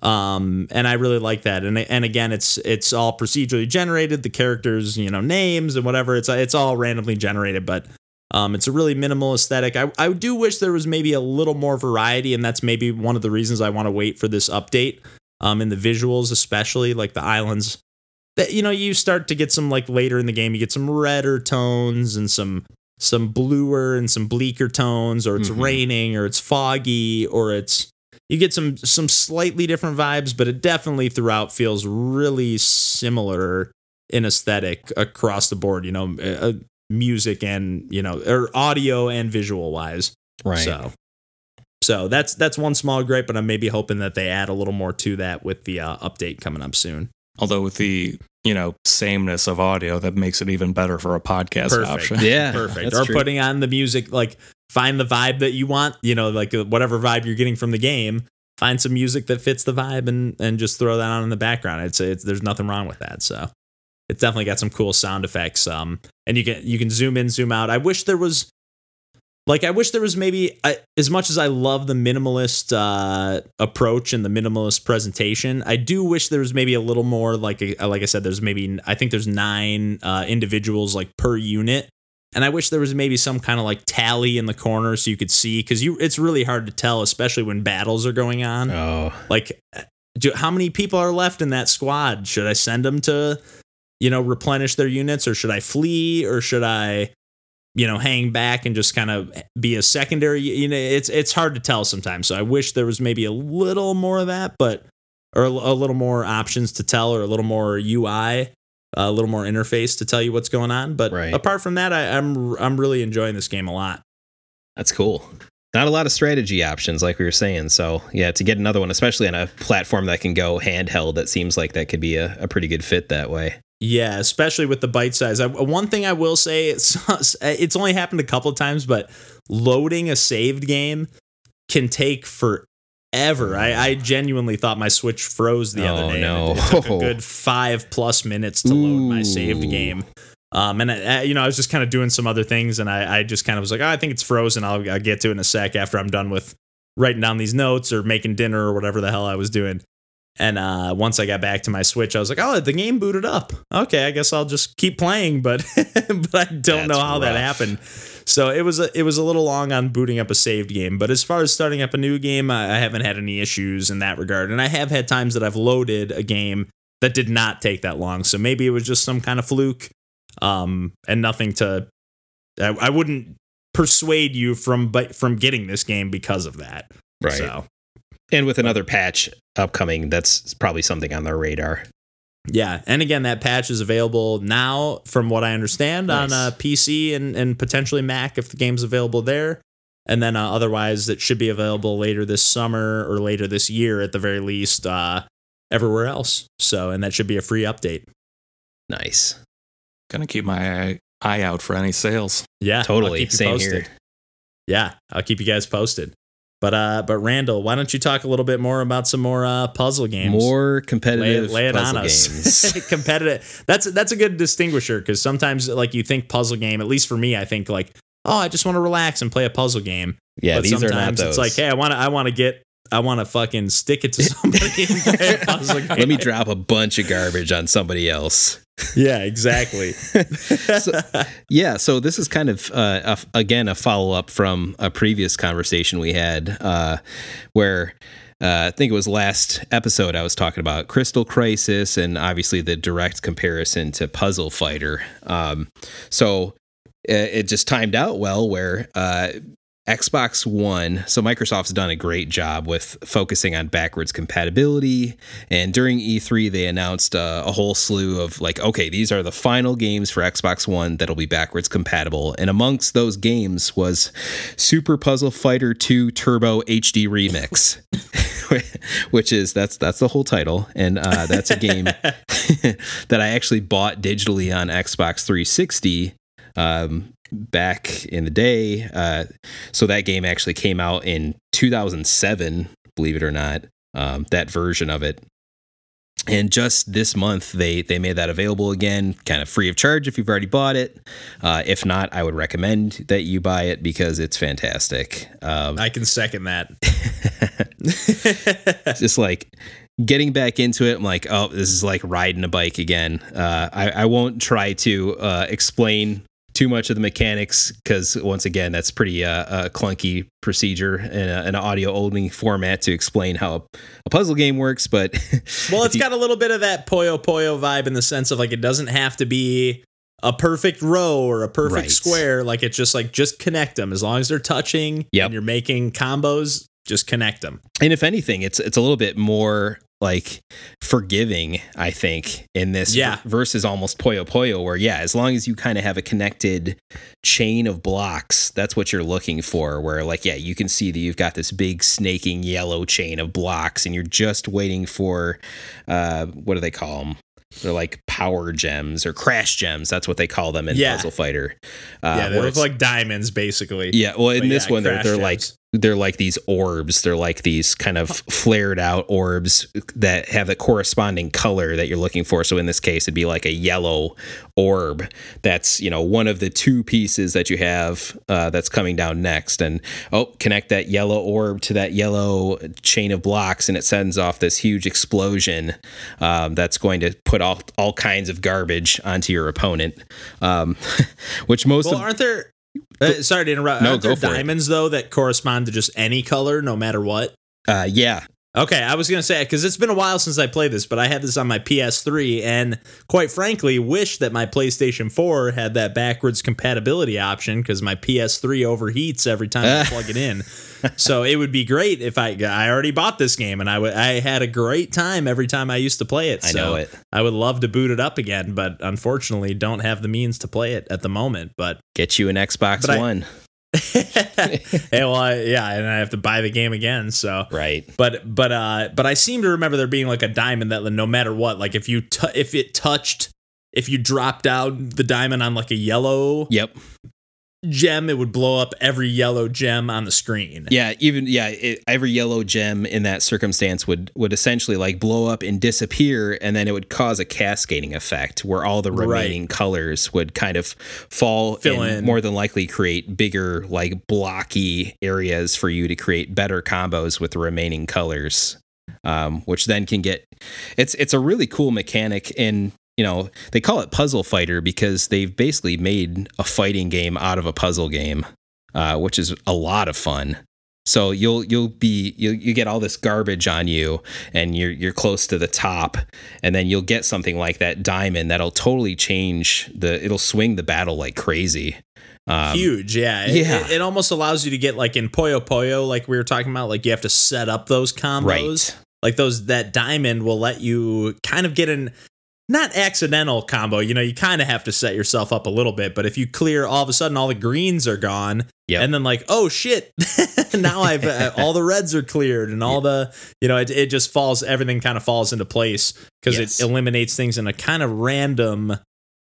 Um, and I really like that. And and again, it's it's all procedurally generated. The characters, you know, names and whatever. It's it's all randomly generated, but um, it's a really minimal aesthetic. I, I do wish there was maybe a little more variety, and that's maybe one of the reasons I want to wait for this update. Um, in the visuals, especially like the islands, that you know you start to get some like later in the game, you get some redder tones and some some bluer and some bleaker tones, or it's Mhm. raining, or it's foggy, or it's you get some some slightly different vibes, but it definitely throughout feels really similar in aesthetic across the board. You know, uh, music and you know, or audio and visual wise. Right. So, so that's that's one small gripe, but I'm maybe hoping that they add a little more to that with the uh, update coming up soon. Although with the you know sameness of audio, that makes it even better for a podcast Perfect. option. Yeah. Perfect. that's or true. putting on the music, like find the vibe that you want. You know, like uh, whatever vibe you're getting from the game. Find some music that fits the vibe and and just throw that on in the background. It's it's there's nothing wrong with that. So it's definitely got some cool sound effects. Um, and you can you can zoom in, zoom out. I wish there was. Like I wish there was maybe I, as much as I love the minimalist uh, approach and the minimalist presentation, I do wish there was maybe a little more like a, like I said, there's maybe I think there's nine uh, individuals like per unit, and I wish there was maybe some kind of like tally in the corner so you could see because you it's really hard to tell, especially when battles are going on. Oh, Like, do, how many people are left in that squad? Should I send them to, you know, replenish their units, or should I flee, or should I, you know, hang back and just kind of be a secondary? You know, it's it's hard to tell sometimes. So I wish there was maybe a little more of that, but or a, a little more options to tell, or a little more UI, a little more interface to tell you what's going on. But Right. apart from that, I, I'm I'm really enjoying this game a lot. that's cool. Not a lot of strategy options, like we were saying. So, yeah, to get another one, especially on a platform that can go handheld, that seems like that could be a, a pretty good fit that way. Yeah, especially with the bite size. I, one thing I will say, it's, it's only happened a couple of times, but loading a saved game can take forever. I, I genuinely thought my Switch froze the other Oh, day. no. It, took a good five plus minutes to load my saved game. Um, and I, I- you know, I was just kind of doing some other things, and I, I just kind of was like, oh, I think it's frozen. I'll, I'll get to it in a sec after I'm done with writing down these notes or making dinner or whatever the hell I was doing. And uh, once I got back to my Switch, I was like, "Oh, the game booted up. Okay, I guess I'll just keep playing." But but I don't know That's how that happened. So it was a it was a little long on booting up a saved game. But as far as starting up a new game, I, I haven't had any issues in that regard. And I have had times that I've loaded a game that did not take that long. So maybe it was just some kind of fluke, um, and nothing to. I, I wouldn't persuade you from but from getting this game because of that. So And with another patch upcoming, that's probably something on their radar. Yeah, and again, that patch is available now, from what I understand, on Nice. uh, PC and and potentially Mac if the game's available there. And then uh, otherwise, it should be available later this summer or later this year at the very least, uh, everywhere else. So, and that should be a free update. Nice. Gonna keep my eye, eye out for any sales. Yeah, Totally. keep you Same posted. here. Yeah, I'll keep you guys posted. But uh, but Randall, why don't you talk a little bit more about some more uh, puzzle games? More competitive lay it puzzle on games. Competitive. That's that's a good distinguisher because sometimes like you think puzzle game. At least for me, I think like oh, I just want to relax and play a puzzle game. yeah, but these are not sometimes those. it's like hey, I want to I want to get I want to fucking stick it to somebody and play a puzzle. Let me drop a bunch of garbage on somebody else. Yeah, exactly. Yeah, so this is kind of uh, a, again a follow up from a previous conversation we had, uh, where uh, I think it was last episode I was talking about Crystal Crisis and obviously the direct comparison to Puzzle Fighter. Um, so uh, it just timed out well where uh, Xbox One, so Microsoft's done a great job with focusing on backwards compatibility. And during E3, they announced uh, a whole slew of like, okay, these are the final games for Xbox One that'll be backwards compatible. And amongst those games was Super Puzzle Fighter 2 Turbo HD Remix. Which is that's that's the whole title, and uh, that's a game that I actually bought digitally on Xbox 360 um, back in the day. Uh, so that game actually came out in 2007, believe it or not, um, that version of it. and just this month they they made that available again kind of free of charge if you've already bought it uh, if not i would recommend that you buy it because it's fantastic um, I can second that. just like getting back into it i'm like oh this is like riding a bike again uh, I, I won't try to uh, explain too much of the mechanics because once again that's pretty uh, a clunky procedure in, a, in an audio only format to explain how a puzzle game works but Well, it's you- got a little bit of that Puyo Puyo vibe in the sense of like it doesn't have to be a perfect row or a perfect Right. square. Like it's just like just connect them as long as they're touching Yep. and you're making combos. Just connect them. and if anything it's it's a little bit more like forgiving i think in this Yeah. versus almost Puyo Puyo where yeah as long as you kind of have a connected chain of blocks that's what you're looking for where like yeah you can see that you've got this big snaking yellow chain of blocks and you're just waiting for uh what do they call them they're like power gems or crash gems that's what they call them in Yeah. puzzle fighter uh, yeah, they look like diamonds basically. yeah, well, in But this yeah, one, they're, they're like. They're like these orbs. They're like these kind of flared out orbs that have the corresponding color that you're looking for. So in this case, it'd be like a yellow orb. That's you know one of the two pieces that you have uh, that's coming down next. And oh, connect that yellow orb to that yellow chain of blocks, and it sends off this huge explosion um, that's going to put all all kinds of garbage onto your opponent. Um, which most Well, of aren't there? Uh, sorry to interrupt. No, aren't go for it. diamonds though that correspond to just any color, no matter what? uh, yeah Okay, I was gonna say because it's been a while since I played this, but I had this on my PS3, and quite frankly, wish that my PlayStation 4 had that backwards compatibility option because my PS3 overheats every time I plug it in. So it would be great if I I already bought this game and I would I had a great time every time I used to play it. I So know it. I would love to boot it up again, but unfortunately, don't have the means to play it at the moment. But get you an Xbox But I- One. hey, well, I, yeah, and I have to buy the game again. So Right. but but uh but I seem to remember there being like a diamond that no matter what, like if you t- if it touched if you dropped down the diamond on like a yellow Yep. Gem, it would blow up every yellow gem on the screen. Yeah. Even yeah. It, every yellow gem in that circumstance would would essentially like blow up and disappear, and then it would cause a cascading effect where all the Right. remaining colors would kind of fall Fill and in. more than likely create bigger like blocky areas for you to create better combos with the remaining colors. Um, which then can get it's it's a really cool mechanic and you know they call it puzzle fighter because they've basically made a fighting game out of a puzzle game uh, which is a lot of fun so you'll you'll be you you get all this garbage on you and you're you're close to the top and then you'll get something like that diamond that'll totally change the it'll swing the battle like crazy um, Huge, yeah. It, yeah. It, it almost allows you to get like in Puyo Puyo, like we were talking about, like you have to set up those combos. right Like those that diamond will let you kind of get an not accidental combo. You know, you kind of have to set yourself up a little bit, but if you clear all of a sudden all the greens are gone, Yep. and then like oh shit, now I've uh, all the reds are cleared and all the you know it, it just falls everything kind of falls into place because Yes. it eliminates things in a kind of random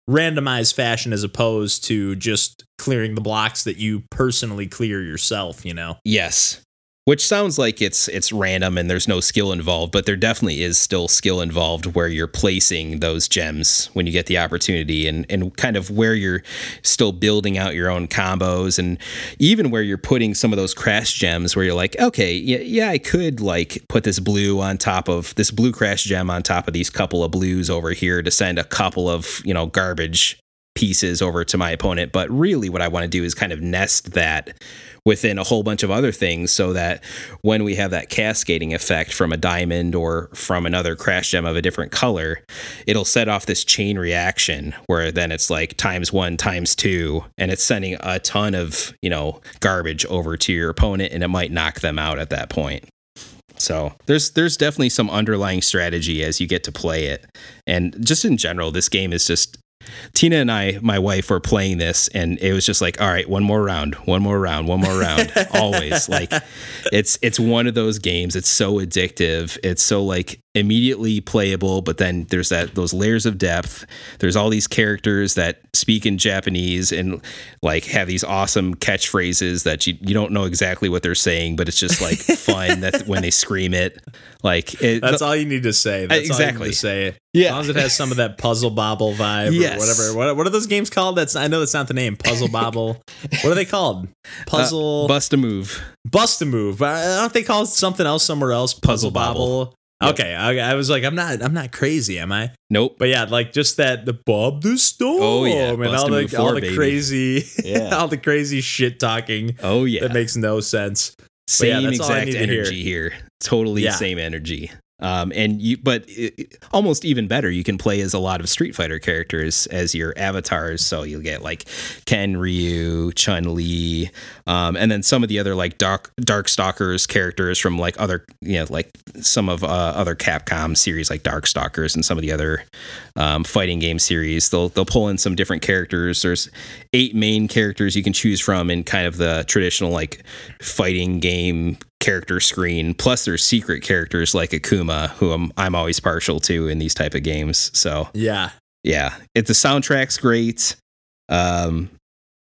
randomized fashion as opposed to just clearing the blocks that you personally clear yourself. You know. Yes. Which sounds like it's it's random and there's no skill involved, but there definitely is still skill involved where you're placing those gems when you get the opportunity and, and kind of where you're still building out your own combos and even where you're putting some of those crash gems where you're like, okay, yeah, yeah, I could like put this blue on top of this blue crash gem on top of these couple of blues over here to send a couple of, you know, garbage pieces over to my opponent. But really, what I want to do is kind of nest that within a whole bunch of other things so that when we have that cascading effect from a diamond or from another crash gem of a different color, it'll set off this chain reaction where then it's like times one, times two, and it's sending a ton of, you know, garbage over to your opponent and it might knock them out at that point. So there's there's definitely some underlying strategy as you get to play it. And just in general, this game is just Tina and I, my wife, were playing this, and it was just like, all right, one more round, one more round, one more round. Always like, it's it's one of those games. It's so addictive. It's so like immediately playable, but then there's that those layers of depth. There's all these characters that speak in Japanese and like have these awesome catchphrases that you, you don't know exactly what they're saying, but it's just like fun that when they scream it. Like it, That's all you need to say. That's all you Exactly. need to say. It. Yeah. As long as it has some of that puzzle bobble vibe Yes. or whatever. What, what are those games called? That's I know that's not the name. Puzzle bobble. what are they called? Puzzle Uh, bust a move. bust a move. But aren't they called something else somewhere else? Puzzle bobble. Yep. Okay, I, I was like, I'm not, I'm not crazy, am I? Nope. But yeah, like just that the Bob the Storm Oh, yeah, and all the all the baby. crazy, Yeah. all the crazy shit talking Oh yeah. that makes no sense. yeah, same I exact energy here. Totally Yeah. same energy. Um, and you, but it, almost even better, you can play as a lot of Street Fighter characters as your avatars. So you'll get like Ken, Ryu, Chun Li, um, and then some of the other like Dark Dark Stalkers characters from like other, you know, like some of uh, other Capcom series like Darkstalkers and some of the other um, fighting game series. They'll they'll pull in some different characters. There's eight main characters you can choose from in kind of the traditional like fighting game character screen. Plus, there's secret characters like Akuma, who I'm I'm always partial to in these type of games. So Yeah, yeah, it the soundtrack's great. Um,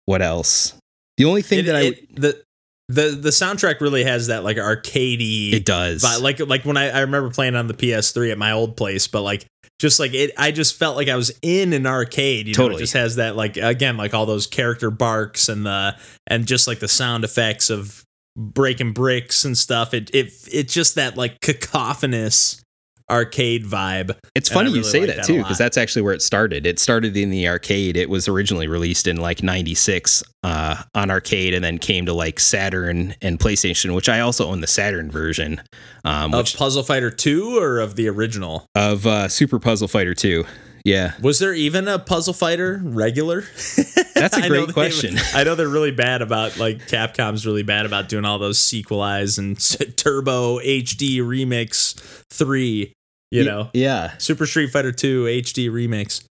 what else? The only thing it, that I it- the the the soundtrack really has that like arcadey it does vi- like like when I, I remember playing on the PS3 at my old place, but like just like it, I just felt like I was in an arcade. You know, Totally. it just has that like again like all those character barks and the and just like the sound effects of breaking bricks and stuff. It it it's just that like cacophonous arcade vibe. It's funny you say like that that too, because that's actually where it started. It started in the arcade. It was originally released in like '96 uh, on arcade, and then came to like Saturn and PlayStation, which I also own the Saturn version, um, Of which Puzzle Fighter 2 or of the original? of uh, Super Puzzle Fighter 2. Yeah, Was there even a Puzzle Fighter regular? That's a great they- question. I know they're really bad about like Capcom's really bad about doing all those sequelize and Turbo HD Remix 3, you Y- know. yeah. Super Street Fighter 2 HD Remix.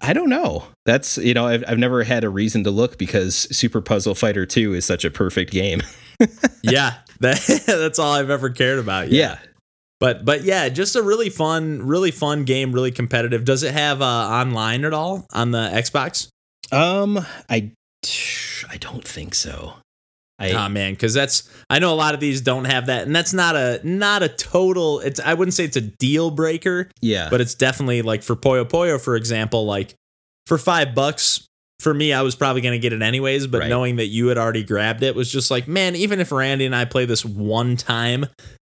I don't know. That's you know I've I've never had a reason to look because Super Puzzle Fighter 2 is such a perfect game. yeah, that, that's all I've ever cared about. Yeah. But but yeah, just a really fun, really fun game, really competitive. Does it have uh, online at all on the Xbox? Um, I I don't think so. I Ah man, because that's I know a lot of these don't have that, and that's not a not a total. It's I wouldn't say it's a deal breaker, yeah. but it's definitely like for Puyo Puyo, for example, like for five bucks. For me, I was probably going to get it anyways, but Right. knowing that you had already grabbed it was just like, man, even if Randy and I play this one time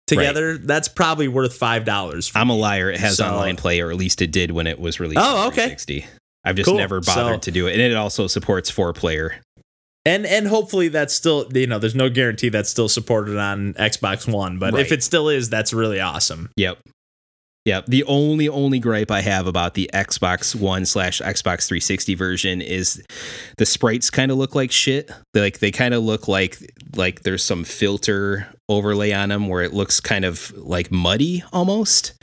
together, that's probably worth five dollars. I'm a liar. It has So- online play, or at least it did when it was released. Oh, okay. 360. I've just Cool. never bothered So- to do it, and it also supports four player. And and hopefully that's still you know there's no guarantee that's still supported on Xbox One, but if it still is, that's really awesome. Yep. Yep. The only only gripe I have about the Xbox One slash Xbox 360 version is the sprites kind of look like shit. They like they kind of look like like there's some filter overlay on them where it looks kind of like muddy almost.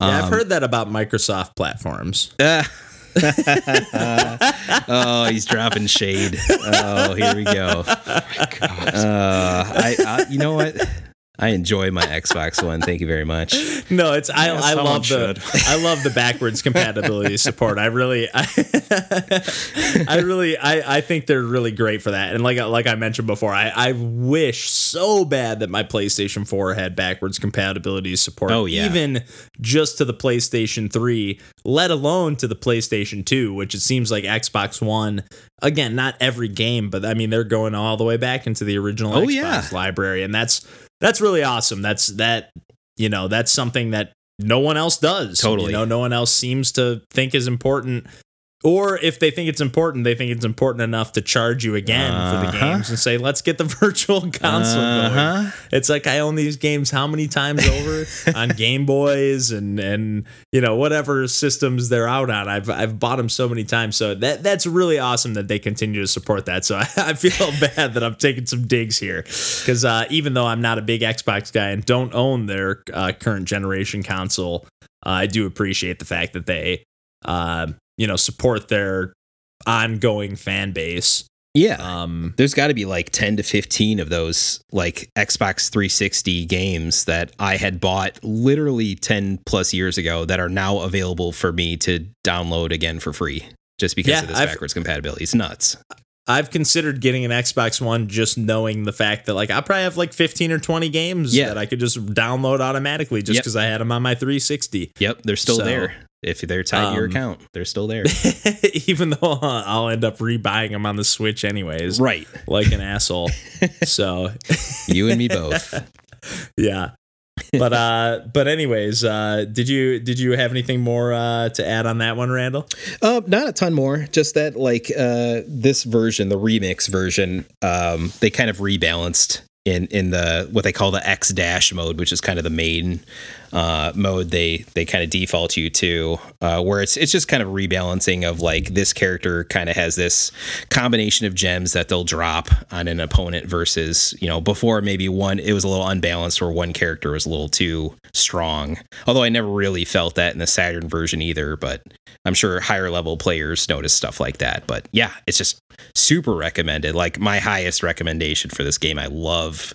Yeah, I've Um, heard that about Microsoft platforms. Ah. oh, he's dropping shade. Oh, here we go. Uh, I, I, you know what? I enjoy my Xbox One. Thank you very much. No, it's I, Yeah, I someone love the I love the backwards compatibility support. I really I, I really I, I think they're really great for that. And like like I mentioned before, I, I wish so bad that my PlayStation 4 had backwards compatibility support. Oh, yeah. Even just to the PlayStation 3, let alone to the PlayStation 2, which it seems like Xbox One again, not every game, but I mean they're going all the way back into the original Oh, Xbox yeah. library. And that's that's really awesome. That's that you know that's something that no one else does Totally. you know no one else seems to think is important or if they think it's important they think it's important enough to charge you again for the Uh-huh. games and say let's get the virtual console Uh-huh. it's like i own these games how many times over on game boys and and you know whatever systems they're out on? I've i've bought them so many times. So that that's really awesome that they continue to support that. So i, I feel bad that i'm taking some digs here. Because uh, even though i'm not a big xbox guy and don't own their uh, current generation console uh, i do appreciate the fact that they uh, you know support their ongoing fan base Yeah. Um, There's got to be like 10 to 15 of those like Xbox 360 games that I had bought literally 10 plus years ago that are now available for me to download again for free just because Yeah, of this I've- backwards compatibility. It's nuts. I've considered getting an Xbox One just knowing the fact that like I probably have like 15 or 20 games Yeah. that I could just download automatically just Yep. because I had them on my 360. Yep, they're still So, there. If they're tied to your um, account, they're still there. Even though I'll end up rebuying them on the Switch anyways, right. like an asshole. so You and me both. yeah. But uh but anyways, uh did you did you have anything more uh to add on that one, Randall? Uh, not a ton more. Just that, like, uh, this version, the remix version, um, they kind of rebalanced in in the what they call the X dash mode, which is kind of the main uh, mode they they kind of default you to, uh, where it's it's just kind of rebalancing of like this character kind of has this combination of gems that they'll drop on an opponent versus you know before maybe one it was a little unbalanced or one character was a little too strong. Although I never really felt that in the Saturn version either, but I'm sure higher level players notice stuff like that. But yeah, it's just super recommended. Like my highest recommendation for this game. I love.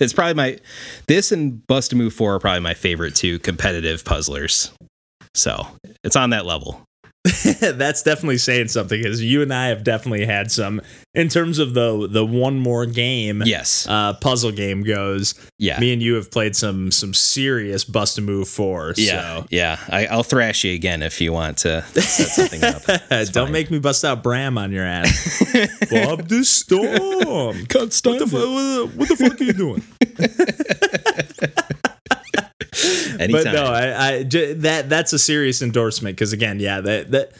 It's probably my this and Bust a Move Four are probably my favorite two competitive puzzlers. So it's on that level. That's definitely saying something because you and I have definitely had some in terms of the the one more game Yes. uh puzzle game goes. Yeah. Me and you have played some some serious bust a move for. yeah. So Yeah. I, I'll thrash you again if you want to set something up. Don't fine. make me bust out Bram on your ass. Bob the Storm. Can't What stand what the fuck are you doing? Anytime. But no, I, I j- that that's a serious endorsement because again, yeah, that that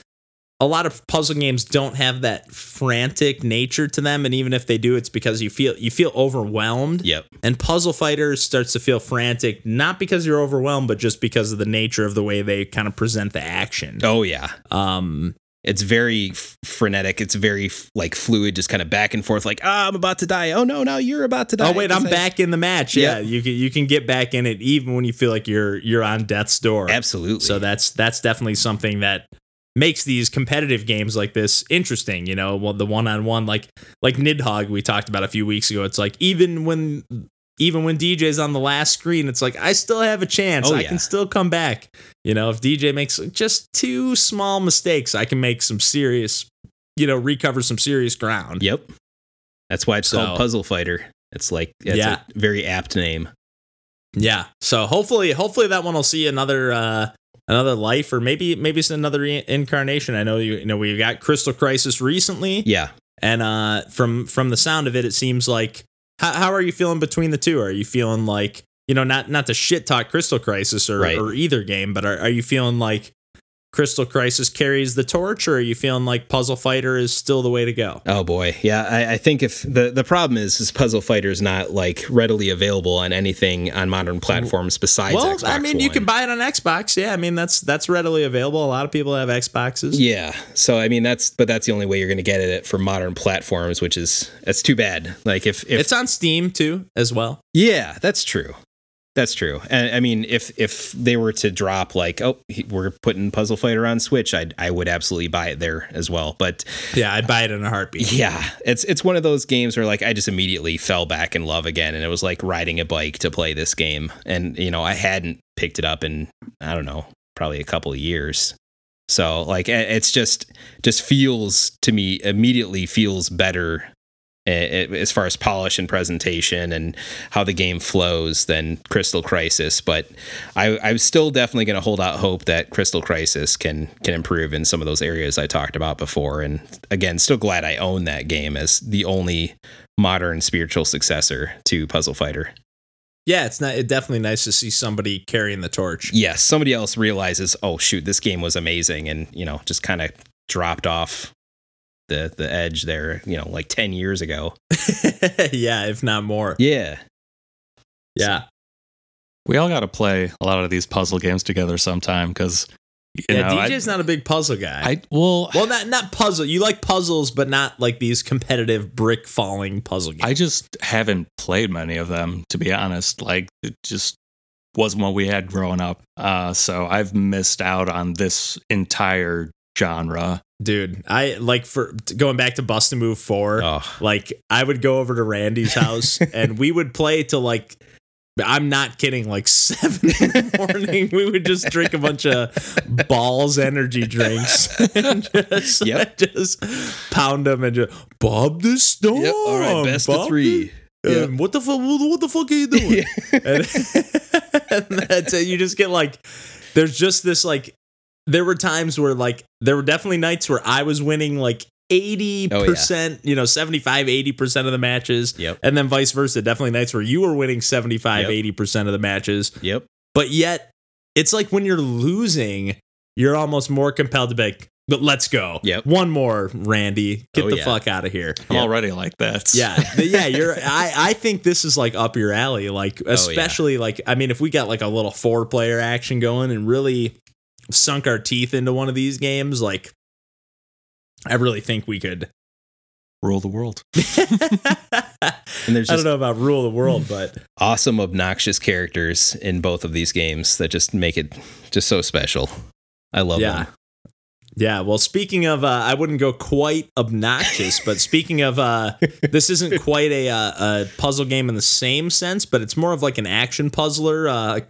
a lot of puzzle games don't have that frantic nature to them, and even if they do, it's because you feel you feel overwhelmed. Yep. And Puzzle Fighter starts to feel frantic, not because you're overwhelmed, but just because of the nature of the way they kind of present the action. Oh yeah. Um, It's very f- frenetic. It's very f- like fluid, just kind of back and forth. Like, ah, I'm about to die. Oh no, now you're about to die. oh wait, I'm I- back in the match. Yeah, you can you can get back in it even when you feel like you're you're on death's door. Absolutely. So that's that's definitely something that makes these competitive games like this interesting. You know, well, the one on one like like Nidhogg we talked about a few weeks ago. It's like even when even when DJ's on the last screen, it's like I still have a chance. Oh, I yeah. can still come back. You know, if DJ makes just two small mistakes, I can make some serious, you know, recover some serious ground. Yep. That's why it's So- called Puzzle Fighter. It's like it's Yeah. a very apt name. Yeah. So hopefully, hopefully that one will see another uh another life, or maybe maybe it's another incarnation. I know you, you know we got Crystal Crisis recently, Yeah. and uh from from the sound of it, it seems like how how are you feeling between the two? Are you feeling like you know not not to shit talk Crystal Crisis or Right. or either game, but are are you feeling like Crystal Crisis carries the torch, or are you feeling like Puzzle Fighter is still the way to go? Oh boy. Yeah. I, I think if the the problem is, is Puzzle Fighter is not like readily available on anything on modern platforms besides well, Xbox I mean, you can buy it on Xbox. Yeah, I mean that's that's readily available. A lot of people have Xboxes. Yeah. So I mean that's but that's the only way you're going to get it for modern platforms, which is that's too bad. Like if if It's on Steam too, as well. yeah, that's true. That's true. And I mean if if they were to drop like oh we're putting Puzzle Fighter on Switch, I I would absolutely buy it there as well. But Yeah, I'd buy it in a heartbeat. yeah, it's it's one of those games where like I just immediately fell back in love again, and it was like riding a bike to play this game. And you know I hadn't picked it up in I don't know probably a couple of years. So like it- it's just just feels to me immediately feels better as far as polish and presentation and how the game flows than Crystal Crisis. But I, I'm still definitely going to hold out hope that Crystal Crisis can can improve in some of those areas I talked about before. And again, still glad I own that game as the only modern spiritual successor to Puzzle Fighter. Yeah, it's not. It's definitely nice to see somebody carrying the torch. Yes, somebody else realizes, oh shoot, this game was amazing, and you know, just kind of dropped off the the edge there, you know, like ten years ago. yeah, if not more. Yeah, Yeah, We all got to play a lot of these puzzle games together sometime because you yeah. know DJ's not a big puzzle guy. I, I well well, not not puzzle. You like puzzles, but not like these competitive brick falling puzzle games. I just haven't played many of them to be honest. Like it just wasn't what we had growing up. Uh, so I've missed out on this entire genre. dude. I like for going back to Bust a Move Four. Oh, Like I would go over to Randy's house and we would play till like I'm not kidding, like seven in the morning. We would just drink a bunch of Bawls energy drinks and just, Yep. just pound them and just Bob the Storm. yep. All right, best Bob of three. the- Yeah. um, what the fuck? What the fuck are you doing? and, and that's it. You just get like, there's just this like, there were times where like, there were definitely nights where I was winning like 80%, you know, 75, 80% of the matches. Yep. And then vice versa. Definitely nights where you were winning 75, Yep. 80% of the matches. Yep. But yet, it's like when you're losing, you're almost more compelled to be like, but let's go. Yep. One more, Randy. Get Oh, the yeah. fuck out of here. I'm Yep. already like that. Yeah, yeah, you're. I I think this is like up your alley. Like oh, especially like I mean, if we got like a little four player action going and really sunk our teeth into one of these games, like I really think we could. Rule the world. And there's I don't know about rule the world, but awesome, obnoxious characters in both of these games that just make it just so special. I love yeah. them. Yeah, well, speaking of, uh, I wouldn't go quite obnoxious, but speaking of, uh, this isn't quite a, uh, a puzzle game in the same sense, but it's more of like an action puzzler, uh,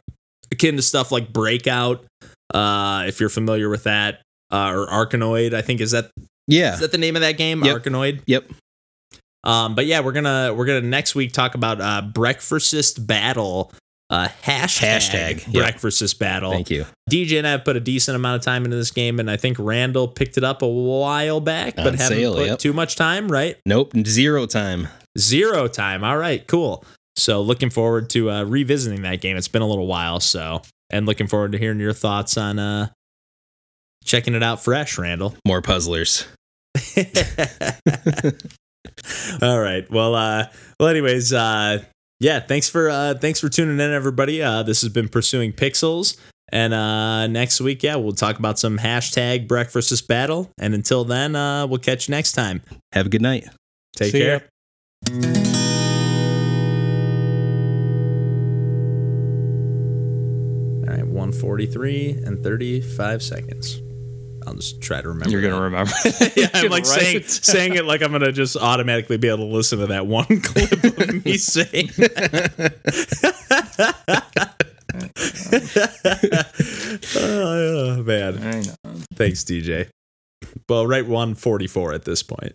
akin to stuff like Breakout, uh, if you're familiar with that, uh, or Arkanoid. I think is that Yeah. is that the name of that game, Yep. Arkanoid. Yep. Um, but yeah, we're gonna we're gonna next week talk about uh, Breakfastist Battle. Uh, hashtag, Hashtag, yep. Breakfastist Battle. Thank you. DJ and I have put a decent amount of time into this game, and I think Randall picked it up a while back, but On haven't sale, put yep. too much time, right? Nope. Zero time. Zero time. All right, cool. So looking forward to uh, revisiting that game. It's been a little while, so and looking forward to hearing your thoughts on uh, checking it out fresh, Randall. More puzzlers. All right. Well, uh, well, anyways, uh, yeah, thanks for uh, thanks for tuning in, everybody. Uh, this has been pursuing pixels, and uh, next week, yeah, we'll talk about some hashtag breakfastist battle. And until then, uh, we'll catch you next time. Have a good night. Take See care. All right, one forty three and thirty five seconds. I'll just try to remember. You're that. gonna remember. yeah, I'm like saying it saying it like I'm gonna just automatically be able to listen to that one clip of me saying. oh, man. Thanks, DJ. Well, right 144 at this point.